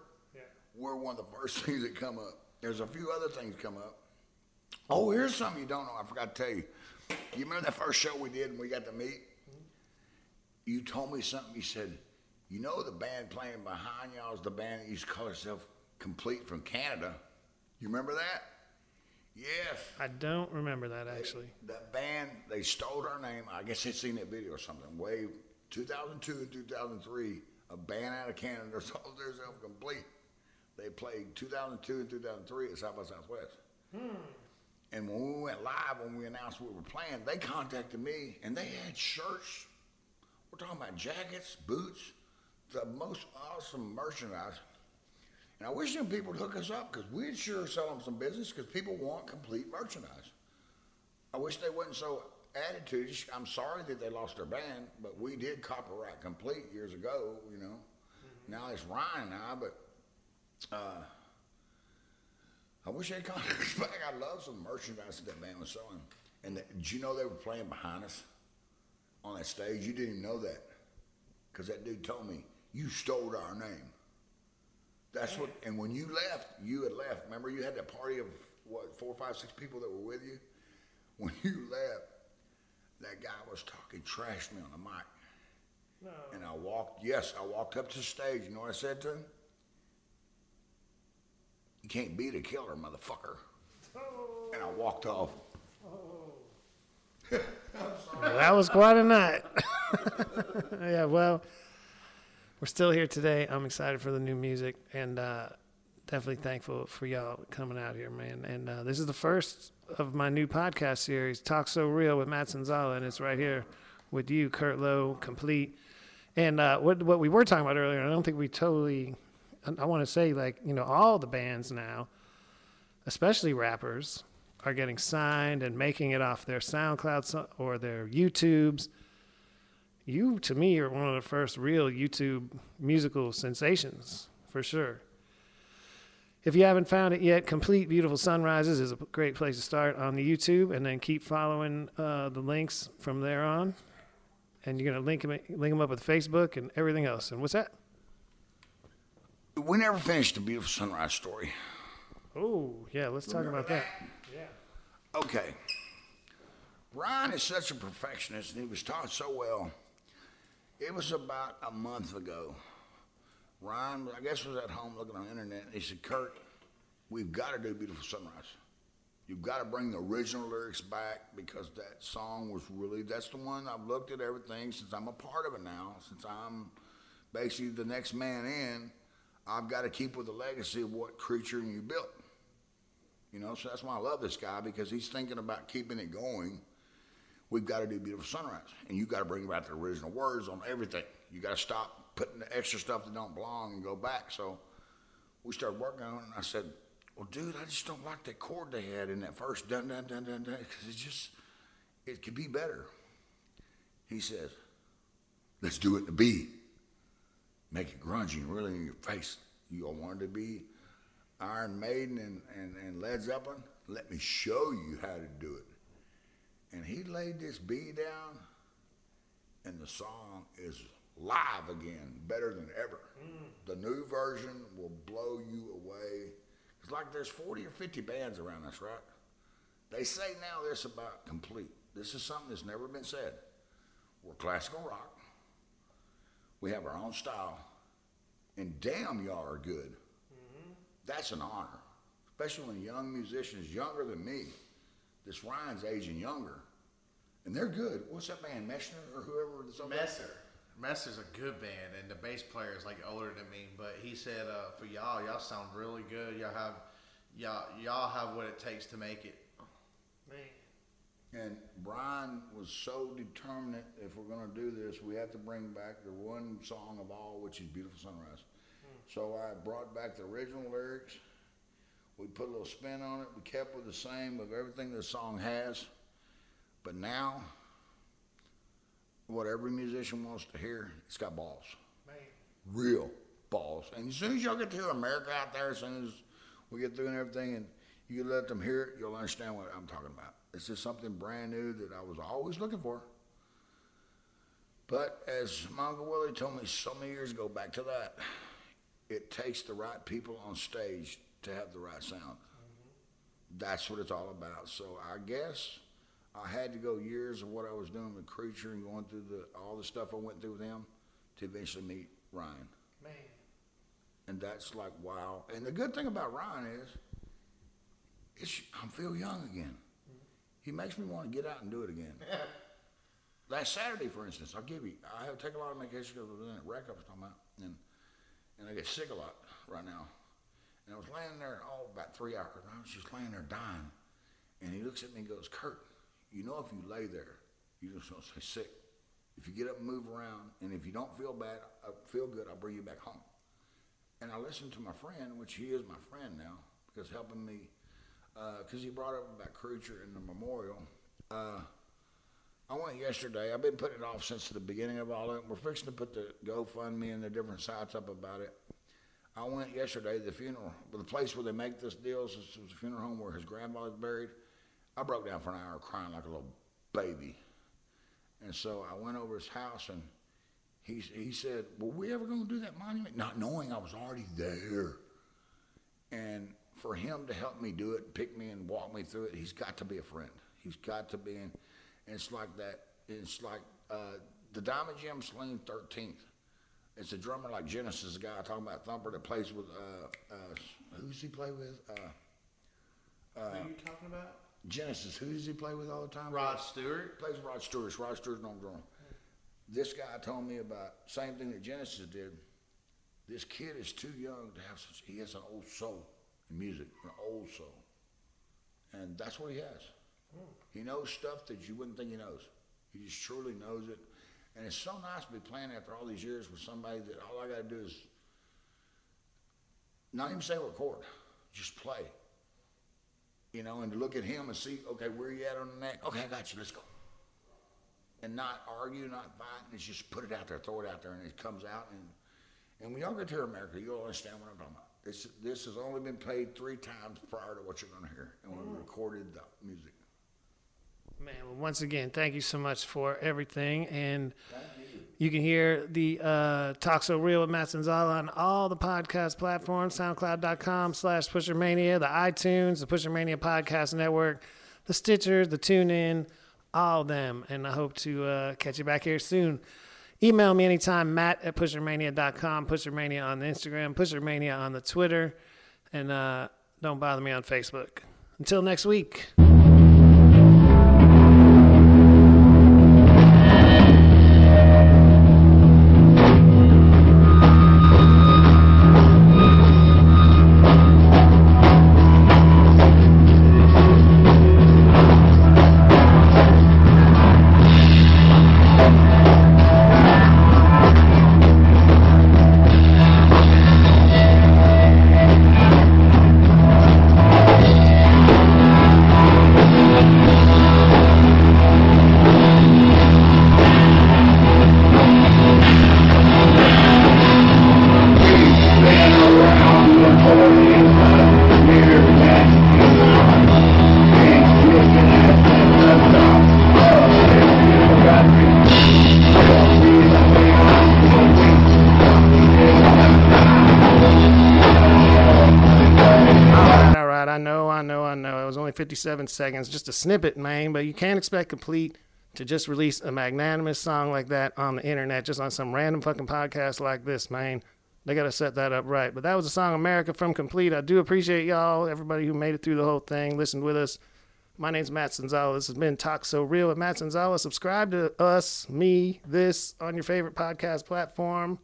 We're one of the first things that come up. There's a few other things come up. Oh, here's something you don't know. I forgot to tell you. You remember that first show we did and we got to meet? Mm-hmm. You told me something. You said, you know, the band playing behind y'all is the band that used to call itself Complete from Canada. You remember that? Yes. I don't remember that actually. That band, they stole our name. I guess they seen that video or something. Way 2002 and 2003, a band out of Canada sold themselves complete. They played 2002 and 2003 at South by Southwest. Hmm. And when we went live, when we announced we were playing, they contacted me and they had shirts. We're talking about jackets, boots, the most awesome merchandise. And I wish them people would hook us up because we'd sure sell them some business because people want complete merchandise. I wish they wasn't so attitude. I'm sorry that they lost their band, but we did copyright complete years ago. You know, now it's Ryan now, but uh, I wish they'd us back. I love some merchandise that that band was selling. And that, did you know they were playing behind us on that stage? You didn't even know that because that dude told me you stole our name. That's what. And when you left, you had left. Remember, you had that party of what four, five, six people that were with you. When you left, that guy was talking trash to me on the mic. No. And I walked. Yes, I walked up to the stage. You know what I said to him? You can't beat a killer, motherfucker. Oh. And I walked off. Oh. That was quite a night. yeah, well, we're still here today. I'm excited for the new music and uh, definitely thankful for y'all coming out here, man. And uh, this is the first of my new podcast series, Talk So Real with Matt Sanzala, and it's right here with you, Kurt Lowe, complete. And uh, what what we were talking about earlier, I don't think we totally. I, I want to say like you know all the bands now, especially rappers, are getting signed and making it off their SoundCloud or their YouTubes. You, to me, are one of the first real YouTube musical sensations, for sure. If you haven't found it yet, Complete Beautiful Sunrises is a great place to start on the YouTube, and then keep following uh, the links from there on. And you're gonna link them, link them up with Facebook and everything else. And what's that? We never finished the beautiful sunrise story. Oh, yeah, let's talk about that. Yeah. Okay. Ryan is such a perfectionist and he was taught so well. It was about a month ago. Ryan, I guess, was at home looking on the internet and he said, Kurt, we've got to do Beautiful Sunrise. You've got to bring the original lyrics back because that song was really, that's the one I've looked at everything since I'm a part of it now, since I'm basically the next man in. I've got to keep with the legacy of what creature you built. You know, so that's why I love this guy because he's thinking about keeping it going. We've got to do Beautiful Sunrise, and you got to bring back the original words on everything. You got to stop putting the extra stuff that don't belong and go back. So we started working on it, and I said, "Well, dude, I just don't like that chord they had in that first dun dun dun dun dun because it just it could be better." He says, "Let's do it the B. Make it grungy and really in your face. You all wanted to be Iron Maiden and, and, and Led Zeppelin? Let me show you how to do it." And he laid this B down, and the song is live again, better than ever. Mm. The new version will blow you away. It's like there's 40 or 50 bands around us, right? They say now this about complete. This is something that's never been said. We're classical rock. We have our own style. And damn, y'all are good. Mm-hmm. That's an honor, especially when young musicians, younger than me, this Ryan's aging younger, and they're good. What's that band, Messner or whoever? that's on there? Messer. Messer's a good band, and the bass player is like older than me. But he said, uh, for y'all, y'all sound really good. Y'all have, y'all, y'all have what it takes to make it. Man. And Brian was so determined if we're going to do this, we have to bring back the one song of all, which is Beautiful Sunrise. So I brought back the original lyrics. We put a little spin on it. We kept with the same of everything the song has. But now, what every musician wants to hear, it's got balls. Real balls. And as soon as y'all get to America out there, as soon as we get through and everything, and you let them hear it, you'll understand what I'm talking about. It's just something brand new that I was always looking for. But as my Uncle Willie told me so many years ago, back to that, it takes the right people on stage to have the right sound. Mm-hmm. That's what it's all about. So I guess I had to go years of what I was doing with Creature and going through the all the stuff I went through with him to eventually meet Ryan. Man. And that's like wow. And the good thing about Ryan is, it's, I feel young again. Mm-hmm. He makes me want to get out and do it again. Last Saturday, for instance, I'll give you. I have taken a lot of medication because of the wreck I was talking about, and and I get sick a lot right now. And I was laying there all about three hours. And I was just laying there dying, and he looks at me and goes, "Kurt, you know if you lay there, you just don't stay sick. If you get up and move around, and if you don't feel bad, uh, feel good, I'll bring you back home." And I listened to my friend, which he is my friend now, because helping me, because he brought up about Creature in the memorial. Uh, I went yesterday. I've been putting it off since the beginning of all that. We're fixing to put the GoFundMe and the different sites up about it. I went yesterday to the funeral, the place where they make this deal. This was a funeral home where his grandfather's buried. I broke down for an hour crying like a little baby. And so I went over his house and he, he said, Were we ever going to do that monument? Not knowing I was already there. And for him to help me do it, pick me and walk me through it, he's got to be a friend. He's got to be. And it's like that. It's like uh, the Diamond Jim Saloon 13th. It's a drummer like Genesis, the guy I'm talking about, Thumper, that plays with, uh, uh, who's he play with? Uh, Who are you talking about? Genesis, who does he play with all the time? Rod Stewart. plays with Rod Stewart. Rod Stewart's no drummer. This guy told me about same thing that Genesis did. This kid is too young to have such. He has an old soul in music, an old soul, and that's what he has. He knows stuff that you wouldn't think he knows. He just truly knows it, and it's so nice to be playing after all these years with somebody that all I got to do is not even say record, just play. You know, and to look at him and see, okay, where you at on the neck? Okay, I got you. Let's go and not argue, not fight. It's just put it out there, throw it out there, and it comes out. And and when y'all get to America, you'll understand what I'm talking about. This this has only been played three times prior to what you're going to hear, and we mm. recorded the music. Man, well, once again, thank you so much for everything. And you. can hear the uh, Talk So Real with Matt Sanzala on all the podcast platforms, soundcloud.com slash Pushermania, the iTunes, the Pushermania Podcast Network, the Stitcher, the TuneIn, all of them. And I hope to uh, catch you back here soon. Email me anytime, matt at pushermania.com, pushermania on the Instagram, pushermania on the Twitter, and uh, don't bother me on Facebook. Until next week. 57 seconds, just a snippet, man. But you can't expect complete to just release a magnanimous song like that on the internet, just on some random fucking podcast like this, man. They got to set that up right. But that was a song America from Complete. I do appreciate y'all, everybody who made it through the whole thing, listened with us. My name's Matt Sanzala. This has been Talk So Real with Matt Sanzala. Subscribe to us, me, this on your favorite podcast platform,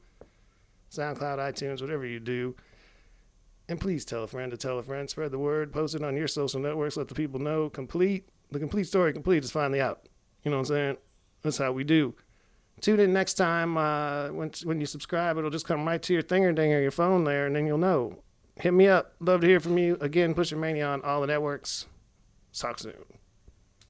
SoundCloud, iTunes, whatever you do. And please tell a friend to tell a friend. Spread the word. Post it on your social networks. Let the people know. Complete. The complete story complete is finally out. You know what I'm saying? That's how we do. Tune in next time. Uh, when when you subscribe, it'll just come right to your thinger dinger, your phone there, and then you'll know. Hit me up. Love to hear from you. Again, Pushermania on all the networks. Talk soon.